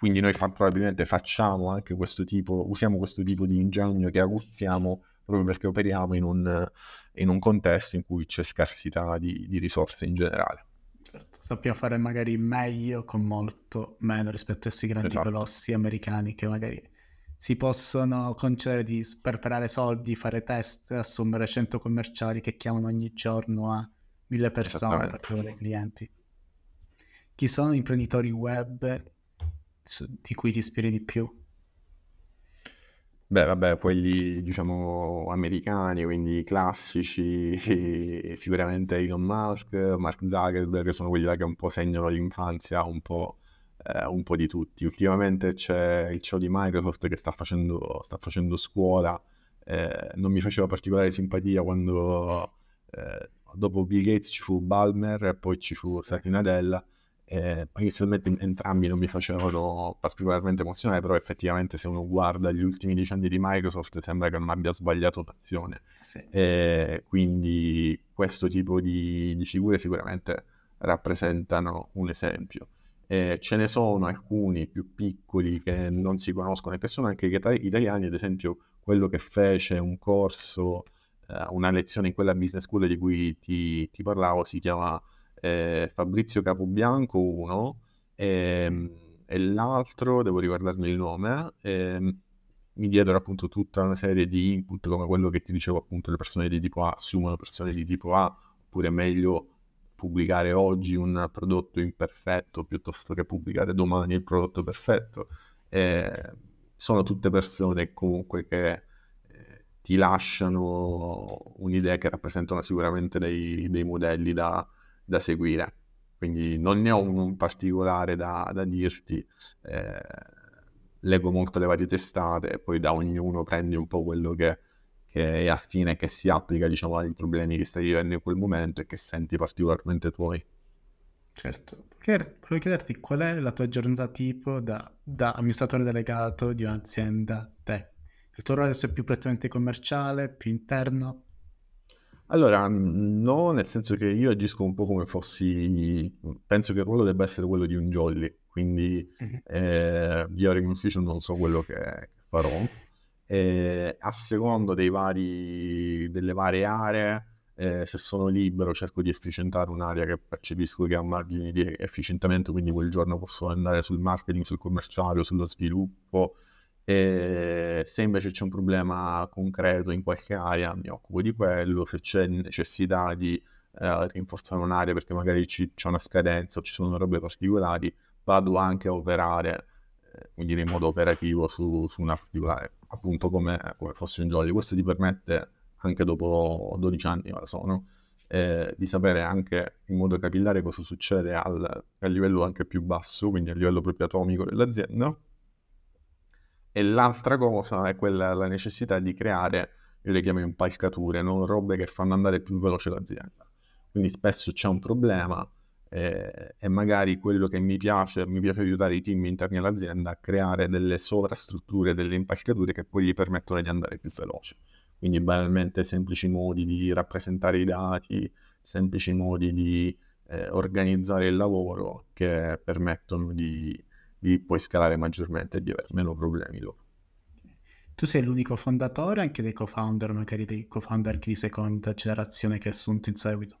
quindi noi fa, probabilmente facciamo anche questo tipo, usiamo questo tipo di ingegno che aguzziamo proprio perché operiamo in un, in un contesto in cui c'è scarsità di, di risorse in generale. Certo, sappiamo fare magari meglio con molto meno rispetto a questi grandi esatto. colossi americani che magari si possono concedere di sperperare soldi, fare test, assumere 100 commerciali che chiamano ogni giorno a mille persone per trovare clienti. Chi sono imprenditori web di cui ti ispiri di più? Beh, vabbè, quelli diciamo americani, quindi classici, sicuramente Elon Musk, Mark Zuckerberg, sono quelli là che un po' segnano l'infanzia, un po', eh, un po' di tutti. Ultimamente c'è il CEO di Microsoft che sta facendo, sta facendo scuola, eh, non mi faceva particolare simpatia quando eh, dopo Bill Gates ci fu Balmer e poi ci fu Satya Nadella eh, inizialmente entrambi non mi facevano particolarmente emozionare, però effettivamente se uno guarda gli ultimi dieci anni di Microsoft sembra che non abbia sbagliato d'azione. Sì. Eh, quindi questo tipo di, di, figure sicuramente rappresentano un esempio. Eh, ce ne sono alcuni più piccoli che non si conoscono e che sono anche italiani, ad esempio quello che fece un corso, eh, una lezione in quella business school di cui ti, ti parlavo, si chiama eh, Fabrizio Capobianco uno, e, ehm, e l'altro, devo ricordarmi il nome, eh, mi diedero appunto tutta una serie di input come quello che ti dicevo appunto le persone di tipo A assumono persone di tipo A oppure è meglio pubblicare oggi un prodotto imperfetto piuttosto che pubblicare domani il prodotto perfetto. Eh, sono tutte persone comunque che eh, ti lasciano un'idea che rappresentano sicuramente dei, dei modelli da, da, seguire quindi non ne ho un particolare da, da dirti eh, leggo molto le varie testate e poi da ognuno prendi un po' quello che, che è affine, che si applica diciamo ai problemi che stai vivendo in quel momento e che senti particolarmente tuoi. Certo, volevo chiederti qual è la tua giornata tipo da, da amministratore delegato di un'azienda tech? Il tuo ruolo adesso è più prettamente commerciale, più interno? Allora, no, nel senso che io agisco un po' come fossi, penso che il ruolo debba essere quello di un jolly, quindi eh, io in ufficio non so quello che farò. Eh, a secondo vari, delle varie aree, eh, se sono libero cerco di efficientare un'area che percepisco che ha margini di efficientamento, quindi quel giorno posso andare sul marketing, sul commerciale, sullo sviluppo. E se invece c'è un problema concreto in qualche area mi occupo di quello, se c'è necessità di eh, rinforzare un'area perché magari ci, c'è una scadenza o ci sono robe particolari, vado anche a operare, eh, quindi in modo operativo su, su una particolare, appunto come, come, fosse un jolly. Questo ti permette, anche dopo 12 anni ora sono, eh, di sapere anche in modo capillare cosa succede al, a livello anche più basso, quindi a livello proprio atomico dell'azienda. E l'altra cosa è quella, la necessità di creare, io le chiamo impalcature, no? robe che fanno andare più veloce l'azienda. Quindi spesso c'è un problema, eh, e magari quello che mi piace, mi piace aiutare i team interni all'azienda a creare delle sovrastrutture, delle impalcature che poi gli permettono di andare più veloce. Quindi banalmente semplici modi di rappresentare i dati, semplici modi di eh, organizzare il lavoro che permettono di, di poi scalare maggiormente e di avere meno problemi loro. Tu sei l'unico fondatore anche dei co-founder, magari dei co-founder di seconda generazione che hai assunto in seguito?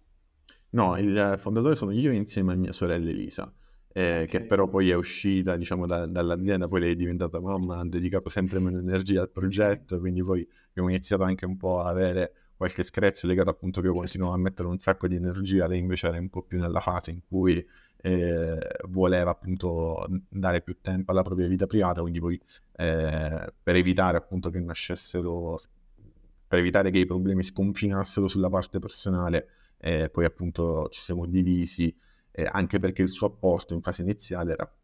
No, il fondatore sono io insieme a mia sorella Elisa, eh, che però poi è uscita diciamo, da, dall'azienda, poi lei è diventata mamma, ha dedicato sempre meno energia al progetto, quindi poi abbiamo iniziato anche un po' a avere qualche screzio legato appunto che io continuavo a mettere un sacco di energia, lei invece era un po' più nella fase in cui eh, voleva appunto dare più tempo alla propria vita privata, quindi poi eh, per evitare appunto che nascessero, per evitare che i problemi sconfinassero sulla parte personale, e poi appunto ci siamo divisi, eh, anche perché il suo apporto in fase iniziale era,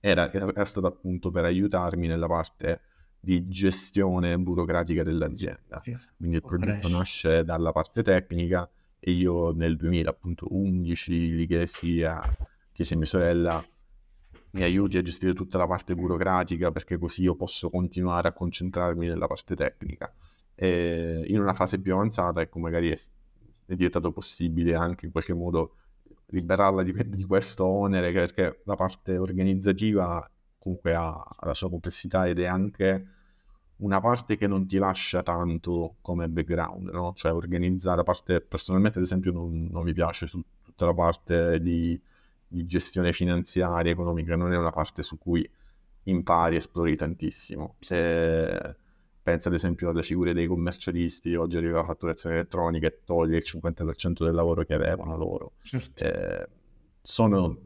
era, era, stato appunto per aiutarmi nella parte di gestione burocratica dell'azienda. Quindi il progetto nasce dalla parte tecnica e io nel 2011 gli chiesi a, chiesi a mia sorella mi aiuti a gestire tutta la parte burocratica perché così io posso continuare a concentrarmi nella parte tecnica. E in una fase più avanzata, ecco, magari è è diventato possibile anche in qualche modo liberarla di, di questo onere perché la parte organizzativa comunque ha, la sua complessità ed è anche una parte che non ti lascia tanto come background, no? Cioè organizzare, a parte personalmente ad esempio non, non mi piace tutta la parte di, di, gestione finanziaria, economica, non è una parte su cui impari, esplori tantissimo. Se Pensa ad esempio alle figure dei commercialisti, oggi arriva la fatturazione elettronica e toglie il 50% del lavoro che avevano loro. Certo. Eh, sono,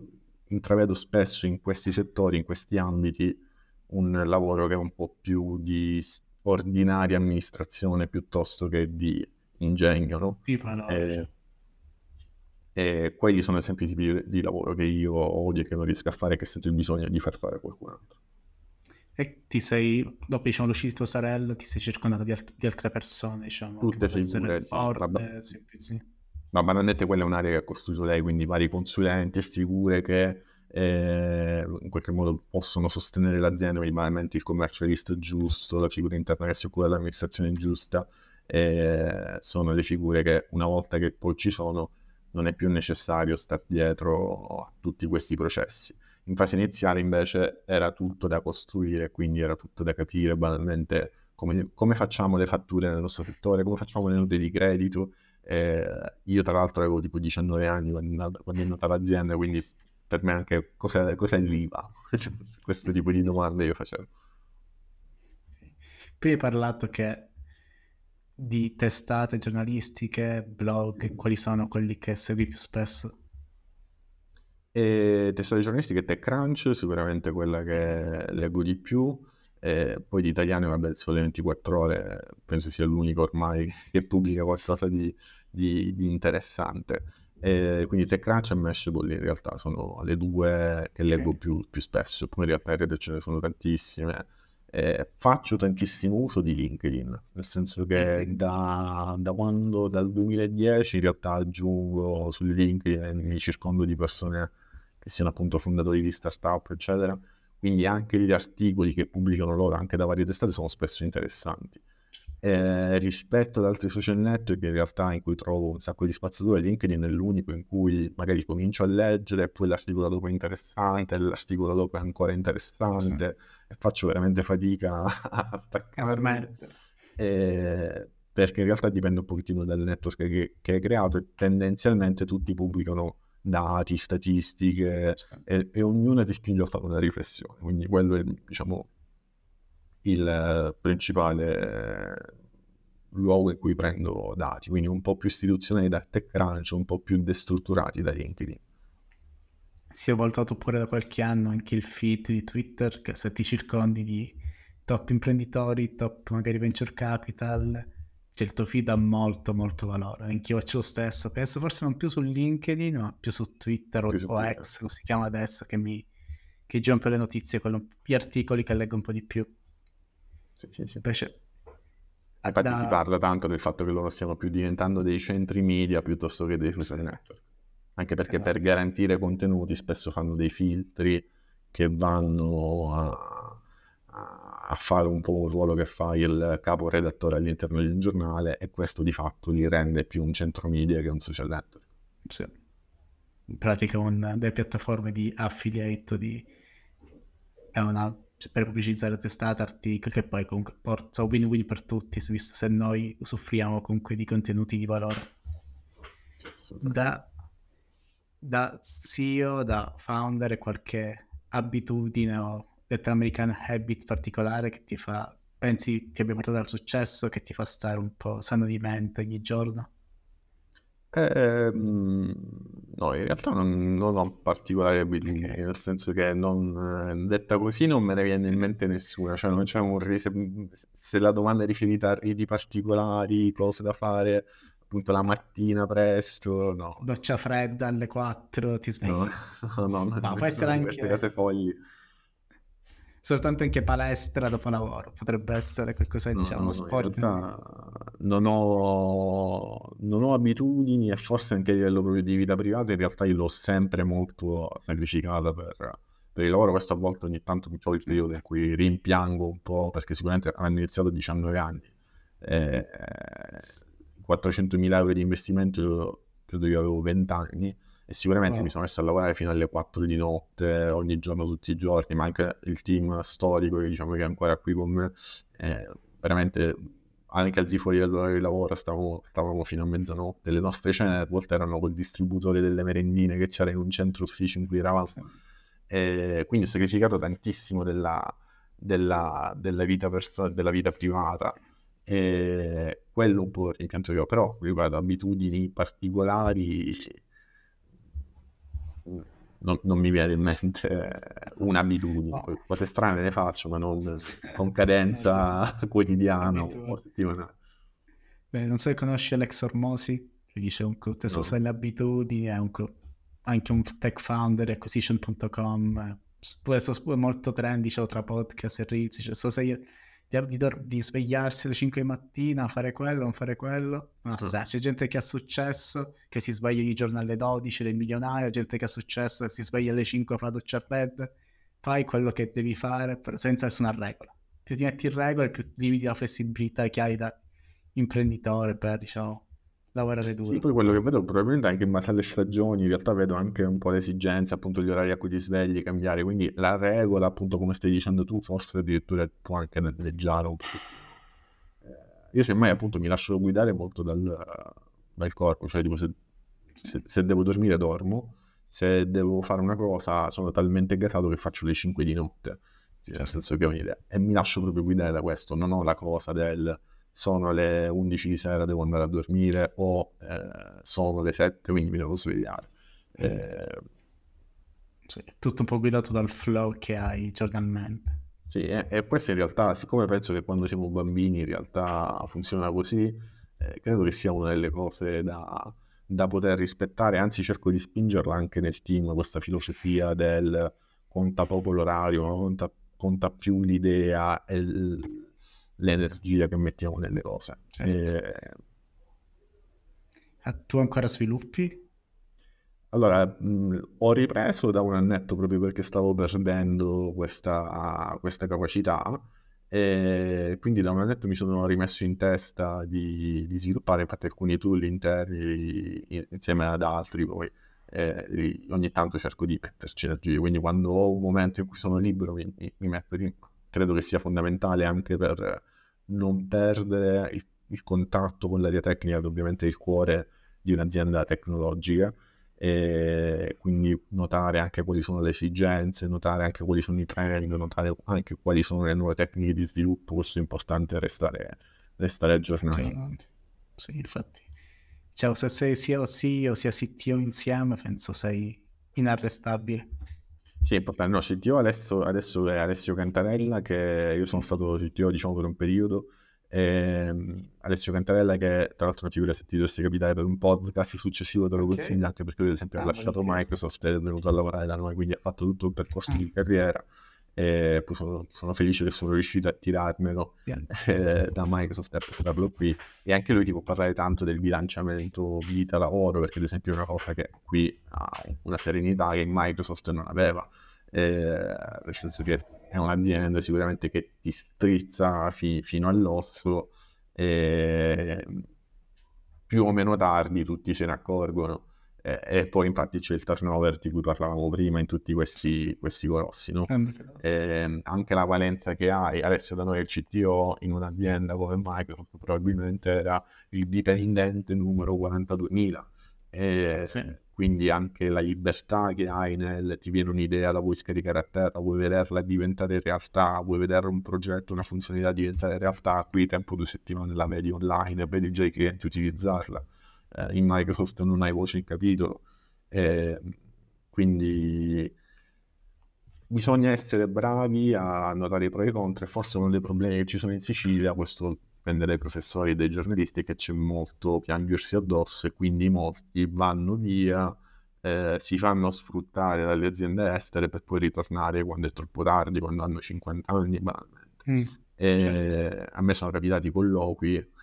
intravedo spesso in questi settori, in questi ambiti, un lavoro che è un po' più di ordinaria amministrazione piuttosto che di ingegno, no? Tipo, no. Eh, e quelli sono esempi di tipi di lavoro che io odio e che non riesco a fare, che sento il bisogno di far fare a qualcun altro. E ti sei, dopo diciamo l'uscita di tua sorella, ti sei circondato di, alt- di altre persone, diciamo. Tutte figure, sì. Orde, sì, sì. Ma banalmente quella è un'area che ha costruito lei, quindi vari consulenti e figure che eh, in qualche modo possono sostenere l'azienda, quindi banalmente il commercialista giusto, la figura interna che si occupa dell'amministrazione giusta, eh, sono le figure che una volta che poi ci sono non è più necessario stare dietro a tutti questi processi. In fase iniziale invece era tutto da costruire, quindi era tutto da capire banalmente come, come facciamo le fatture nel nostro settore, come facciamo le note di credito, Eh, io tra l'altro avevo tipo 19 anni quando, quando è nata l'azienda, quindi per me anche cos'è, cos'è l'IVA? Cioè, questo tipo di domande io facevo. Poi hai parlato che di testate giornalistiche, blog, quali sono quelli che segui più spesso? E testate giornalistiche TechCrunch, sicuramente quella che leggo di più. E poi di italiano, vabbè, il Sole 24 Ore penso sia l'unico ormai che pubblica qualcosa di, di, di interessante. E quindi TechCrunch e Mashable in realtà sono le due che leggo okay. più, più, spesso. Poi in realtà in rete ce ne sono tantissime. E faccio tantissimo uso di LinkedIn, nel senso che da, da, quando, dal 2010 in realtà aggiungo su LinkedIn mi circondo di persone che siano appunto fondatori di startup, eccetera. Quindi anche gli articoli che pubblicano loro, anche da varie testate, sono spesso interessanti. Eh, rispetto ad altri social network in realtà in cui trovo un sacco di spazzatura LinkedIn è l'unico in cui magari comincio a leggere e poi l'articolo dopo è interessante l'articolo dopo è ancora interessante sì. E faccio veramente fatica a staccare eh, perché in realtà dipende un pochettino dal network che, che hai creato e tendenzialmente tutti pubblicano dati, statistiche e, e ognuno ti spinge a fare una riflessione. Quindi quello è diciamo il principale luogo in cui prendo dati, quindi un po' più istituzionali da TechCrunch, un po' più destrutturati da LinkedIn. Si è voltato pure da qualche anno anche il feed di Twitter, che se ti circondi di top imprenditori, top magari venture capital, cioè il tuo feed ha molto molto valore. Anch'io faccio lo stesso, penso forse non più su LinkedIn, ma più su Twitter o, su Twitter. X, come si chiama adesso, che mi che giro per le notizie, con gli articoli che leggo un po' di più. Sì, sì, sì. Invece, Infatti da... si parla tanto del fatto che loro stiano più diventando dei centri media piuttosto che dei social network. Anche perché esatto. per garantire contenuti spesso fanno dei filtri che vanno a, a, fare un po' il ruolo che fa il capo redattore all'interno di un giornale e questo di fatto li rende più un centro media che un social network. Sì. In pratica una delle piattaforme di affiliate di... è una cioè, per pubblicizzare testate, articoli, che poi comunque porta win-win per tutti, visto se noi soffriamo comunque di contenuti di valore. Da, da CEO, da founder, qualche abitudine o detta American habit particolare che ti fa, pensi ti abbia portato al successo, che ti fa stare un po' sano di mente ogni giorno? Eh, no, in realtà non, non ho particolari abitudini, okay. nel senso che non, eh, detta così non me ne viene in mente nessuna, cioè non c'è un se, se la domanda è riferita a riti particolari, cose da fare appunto la mattina presto, no. Doccia fredda alle 4, ti svegli. No, no, no, no, no può essere anche... Fogli soltanto anche palestra dopo lavoro, potrebbe essere qualcosa, no, diciamo, no, sport. Non ho, non ho abitudini e forse anche a livello proprio di vita privata in realtà io l'ho sempre molto sacrificata per, per il lavoro, questo a volte ogni tanto mi trovo il periodo in cui rimpiango un po' perché sicuramente hanno iniziato a 19 anni. Eh, 400.000 euro di investimento credo io avevo 20 anni e sicuramente oh. mi sono messo a lavorare fino alle 4 di notte, ogni giorno, tutti i giorni, ma anche il team storico che diciamo che è ancora qui con me, eh, veramente anche al di fuori dell'orario di lavoro stavamo, stavamo, fino a mezzanotte, le nostre cene a volte erano col distributore delle merendine che c'era in un centro ufficio in cui eravamo, e quindi ho sacrificato tantissimo della, della, della, vita, perso- della vita privata e quello un po' rimpianto io, però riguardo abitudini particolari non, non, mi viene in mente un'abitudine. No. Cose strane le faccio, ma non con cadenza quotidiana o settimanale. Beh, non so se conosci Alex Ormosi, che dice un testo no. delle abitudini, è un co- anche un tech founder, acquisition.com, questo è molto trendy, c'è tra podcast e reels, cioè, so se io di, di, di, svegliarsi alle 5 di mattina, fare quello, non fare quello. Ma mm. c'è gente che ha successo, che si sveglia ogni giorno alle 12 del milionario, gente che ha successo, che si sveglia alle 5 fa la doccia fredda. Fai quello che devi fare però senza nessuna regola. Più ti metti in regola, più limiti la flessibilità che hai da imprenditore per, diciamo, lavorare duro. Sì, poi quello che vedo probabilmente anche in base alle stagioni, in realtà vedo anche un po' le esigenze, appunto gli orari a cui ti svegli, cambiare, quindi la regola, appunto come stai dicendo tu, forse addirittura può anche po'. Eh, io semmai appunto mi lascio guidare molto dal, dal corpo, cioè tipo se, se, se, devo dormire dormo, se devo fare una cosa sono talmente gasato che faccio le 5 di notte, nel senso che ho un'idea, e mi lascio proprio guidare da questo, non ho la cosa del sono le 11 di sera, devo andare a dormire o eh, sono le 7, quindi mi devo svegliare. Eh, cioè, è tutto un po' guidato dal flow che hai giornalmente. Sì, e, e questo in realtà, siccome penso che quando siamo bambini in realtà funziona così, eh, credo che sia una delle cose da, da, poter rispettare, anzi cerco di spingerla anche nel team, questa filosofia del conta poco l'orario, conta, conta più l'idea e l'energia che mettiamo nelle cose. Certo. E... Ah, tu ancora sviluppi? Allora, mh, ho ripreso da un annetto proprio perché stavo perdendo questa, questa capacità e quindi da un annetto mi sono rimesso in testa di, di sviluppare infatti alcuni tool interni insieme ad altri poi eh, ogni tanto cerco di metterci energie quindi quando ho un momento in cui sono libero mi, mi metto in, credo che sia fondamentale anche per non perdere il, il contatto con l'area tecnica che ovviamente è il cuore di un'azienda tecnologica e quindi notare anche quali sono le esigenze, notare anche quali sono i training, notare anche quali sono le nuove tecniche di sviluppo, questo è importante restare, restare aggiornati. Sì, infatti. Ciao, se sei sia CEO sia CTO insieme, penso sei inarrestabile. Sì, è importante. No, CTO adesso, adesso è Alessio Cantarella, che io sono stato CTO diciamo per un periodo, e ehm, Alessio Cantarella, che tra l'altro una figura se ti dovesse capitare per un podcast successivo te lo okay. consiglio anche perché lui ad esempio ah, ha lasciato. Microsoft ed è venuto a lavorare da noi, quindi ha fatto tutto il percorso ah. di carriera e sono, sono, felice che sono riuscito a tirarmelo eh, da Microsoft e portarlo qui. E anche lui ti può parlare tanto del bilanciamento vita-lavoro perché ad esempio è una cosa che qui ha una serenità che Microsoft non aveva. Eh, nel senso che è un'azienda sicuramente che ti strizza fi- fino all'osso e più o meno tardi tutti se ne accorgono e, e poi infatti c'è il turnover di cui parlavamo prima in tutti questi, questi colossi no? e, anche la valenza che hai adesso da noi il CTO in un'azienda come Microsoft probabilmente era il dipendente numero 42.000 e, sì quindi anche la libertà che hai nel ti viene un'idea, la vuoi scaricare a terra, vuoi vederla diventare realtà, vuoi vedere un progetto, una funzionalità diventare realtà, qui tempo due settimane la vedi online e vedi già i clienti utilizzarla. Eh, in Microsoft non hai voce in capitolo, eh, quindi bisogna essere bravi a notare i pro e i contro e forse uno dei problemi che ci sono in Sicilia, questo dipende dai professori e dai giornalisti, che c'è molto piangersi addosso e quindi molti vanno via, eh, si fanno sfruttare dalle aziende estere per poi ritornare quando è troppo tardi, quando hanno 50 anni. Mm, e certo. A me sono capitati colloqui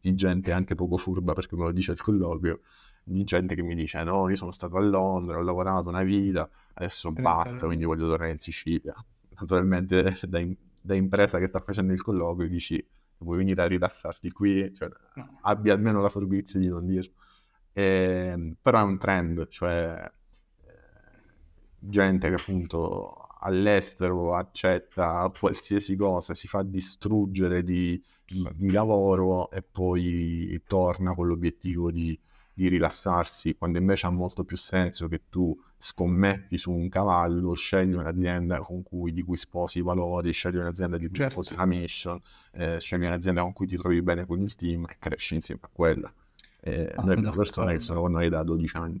di gente anche poco furba perché me lo dice il colloquio, di gente che mi dice no, io sono stato a Londra, ho lavorato una vita, adesso basta, quindi voglio tornare in Sicilia. Naturalmente da, da impresa che sta facendo il colloquio dici vuoi venire a rilassarti qui, cioè, no. abbi almeno la furbizia di non dirlo. E, ehm, però è un trend, cioè eh, gente che appunto all'estero accetta qualsiasi cosa, si fa distruggere di, di, lavoro e poi torna con l'obiettivo di, di rilassarsi, quando invece ha molto più senso che tu scommetti su un cavallo, scegli un'azienda con cui, di cui sposi i valori, scegli un'azienda di cui certo. sposi la mission, eh, scegli un'azienda con cui ti trovi bene con il team e cresci insieme a quella. Eh, ah, noi persone che sono con noi da 12 anni.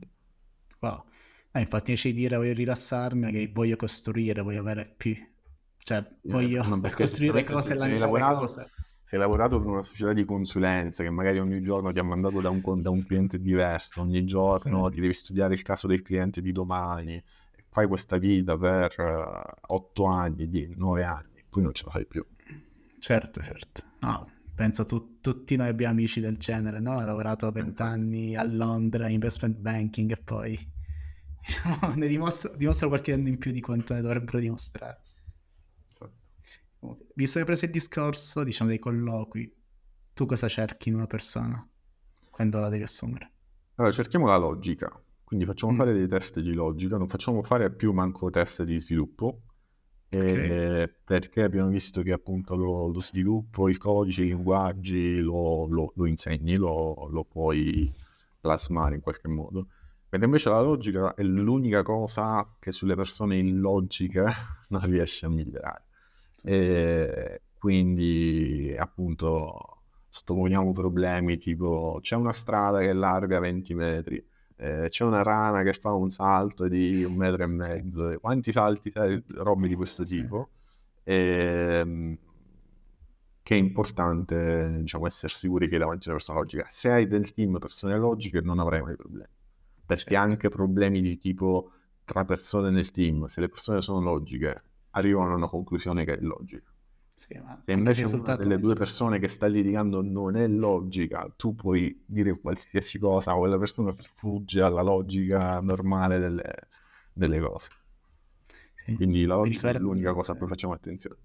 Wow. Eh, infatti invece di dire voglio rilassarmi, che voglio costruire, voglio avere più... Cioè, voglio yeah, costruire cose e lanciare lavorato, cose. Hai lavorato per una società di consulenza che magari ogni giorno ti ha mandato da un, da un cliente diverso, ogni giorno sì. ti devi studiare il caso del cliente di domani, fai questa vita per uh, 8 anni, 10, 9 anni, poi non ce la fai più. Certo, certo. No, penso tu, tutti noi abbiamo amici del genere, no? Ho lavorato 20 anni a Londra, investment banking e poi diciamo, ne dimostro, dimostro qualche anno in più di quanto ne dovrebbero dimostrare. Visto che hai preso il discorso, diciamo, dei colloqui, tu cosa cerchi in una persona quando la devi assumere? Allora, cerchiamo la logica. Quindi facciamo mm. fare dei test di logica, non facciamo fare più manco test di sviluppo, okay. perché abbiamo visto che appunto lo, lo sviluppo, il codice, i linguaggi lo, lo, lo insegni, lo, puoi plasmare in qualche modo. Mentre invece la logica è l'unica cosa che sulle persone illogiche non riesce a migliorare. E quindi appunto sottoponiamo problemi tipo c'è una strada che è larga 20 metri, eh, c'è una rana che fa un salto di un metro e mezzo, quanti salti, robe di questo tipo. E, ehm, che è importante diciamo, essere sicuri che davanti a una persona logica. Se hai del team persone logiche non avrai mai problemi. Perché certo. anche problemi di tipo tra persone nel team, se le persone sono logiche, arrivano a una conclusione che è logica. Sì, se invece una delle due persone che sta litigando non è logica, tu puoi dire qualsiasi cosa, quella persona sfugge alla logica normale delle, delle cose. Sì. Quindi la logica è l'unica cosa a cui facciamo attenzione.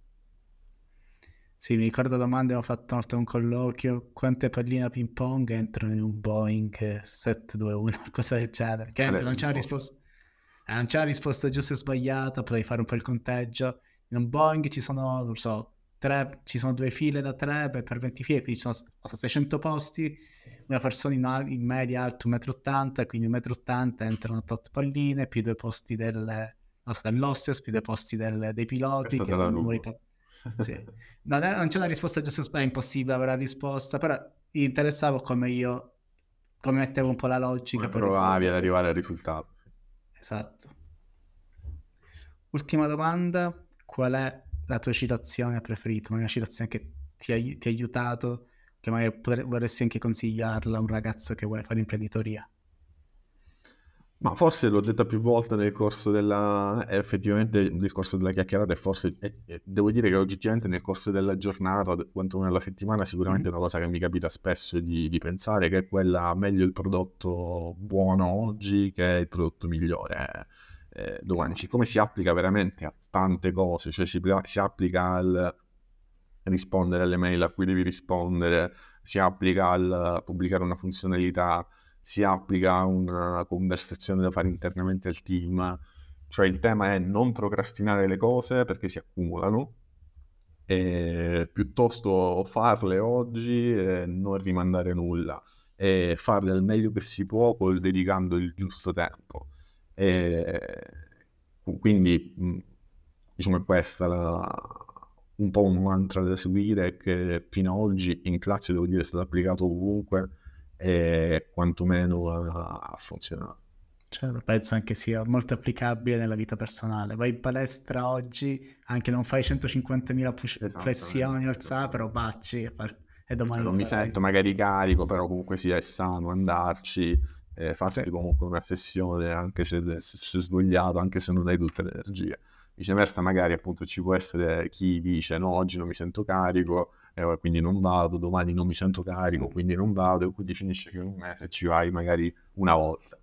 Sì, mi ricordo domande, ho fatto una volta un colloquio, quante palline ping pong entrano in un Boeing 721, cosa del genere, che non c'è una risposta, non c'è una risposta giusta e sbagliata, potrei fare un po' il conteggio, in un Boeing ci sono, non so, tre, ci sono due file da tre per 20 file, quindi ci sono so, 600 posti, una persona in, in media alto 1,80 m, quindi 1,80 m entrano tot palline, più due posti del, so, dell'hostess, più due posti del, dei piloti, che sono numeri... Pa- sì. non, è, non, c'è una risposta giusta, è impossibile avere la risposta, però mi interessava come io, come mettevo un po' la logica. Come provavi ad arrivare al risultato. Esatto. Ultima domanda, qual è la tua citazione preferita? Una citazione che ti ha, ti ha aiutato, che magari vorresti anche consigliarla a un ragazzo che vuole fare imprenditoria? Ma forse l'ho detta più volte nel corso della... effettivamente il discorso della chiacchierata e forse e, e devo dire che oggettivamente nel corso della giornata, quanto nella settimana, sicuramente è una cosa che mi capita spesso di, di, pensare che è quella meglio il prodotto buono oggi che il prodotto migliore eh, domani. Siccome si applica veramente a tante cose, cioè si, si applica al rispondere alle mail a cui devi rispondere, si applica al pubblicare una funzionalità si applica a una conversazione da fare internamente al team. Cioè il tema è non procrastinare le cose perché si accumulano, e piuttosto farle oggi e non rimandare nulla e farle al meglio che si può col dedicando il giusto tempo. E quindi diciamo che questa la, un po' un mantra da seguire che fino ad oggi in classe devo dire è stato applicato ovunque e quantomeno ha, funzionato. Cioè, penso anche sia molto applicabile nella vita personale. Vai in palestra oggi, anche non fai 150.000 push- flessioni alzate, però bacci e, far... e domani Non mi sento magari carico, però comunque sia è sano andarci, eh, farsi sì. comunque una sessione, anche se, se, se svogliato, anche se non hai tutte le energie. Viceversa, magari appunto ci può essere chi dice no, oggi non mi sento carico, eh, quindi non vado, domani non mi sento carico, sì. quindi non vado, e quindi finisce che un mese ci vai magari una volta.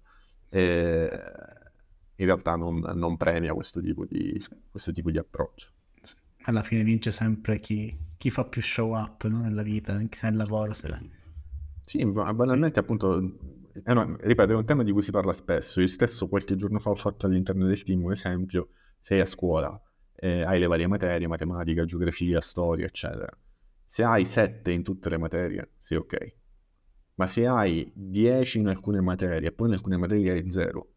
Sì. E, in realtà non, non premia questo tipo di, questo tipo di approccio. Alla fine vince sempre chi, chi fa più show up no? nella vita, anche se nel lavoro. Se Sì, banalmente appunto, è una, ripeto, è un tema di cui si parla spesso. Io stesso qualche giorno fa ho fatto all'interno del team un esempio, sei a scuola, eh, hai le varie materie, matematica, geografia, storia, eccetera se hai 7 in tutte le materie, sei ok. Ma se hai 10 in alcune materie e poi in alcune materie hai 0,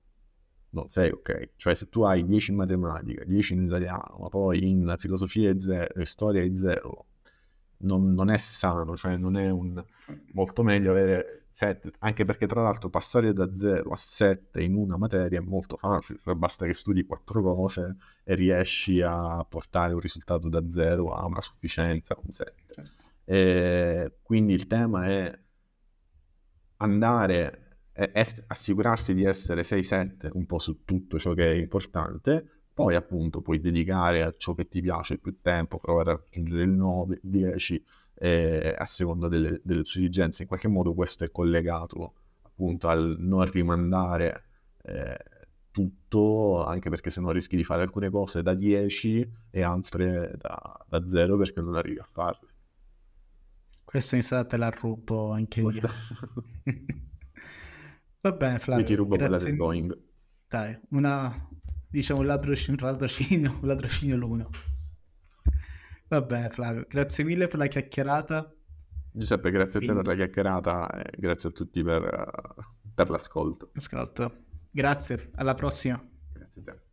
non sei ok. Cioè se tu hai 10 in matematica, 10 in italiano, ma poi in filosofia è 0 e storia è 0, non, non, è sano, cioè non è un... molto meglio avere 7, anche perché tra l'altro passare da 0 a 7 in una materia è molto facile, cioè basta che studi 4 cose e riesci a portare un risultato da 0 a una sufficienza, un 7. Certo. E quindi il tema è andare, è, è assicurarsi di essere 6-7 un po' su tutto ciò che è importante, poi appunto puoi dedicare a ciò che ti piace più tempo, provare a raggiungere il 9, 10 eh, a seconda delle, delle tue esigenze. In qualche modo questo è collegato appunto al non rimandare eh, tutto, anche perché se no rischi di fare alcune cose da 10 e altre da, da 0 perché non arrivi a farle. Sa te la rubo anche io. Va bene Flavio. Io ti rubo quella del Boeing. Dai, una, diciamo un ladrocinio, un ladrocinio, un ladrocinio l'uno. Va bene Flavio, grazie mille per la chiacchierata. Giuseppe, grazie Quindi... a te per la chiacchierata e grazie a tutti per, per l'ascolto. Ascolto. Grazie, alla prossima. Grazie a te.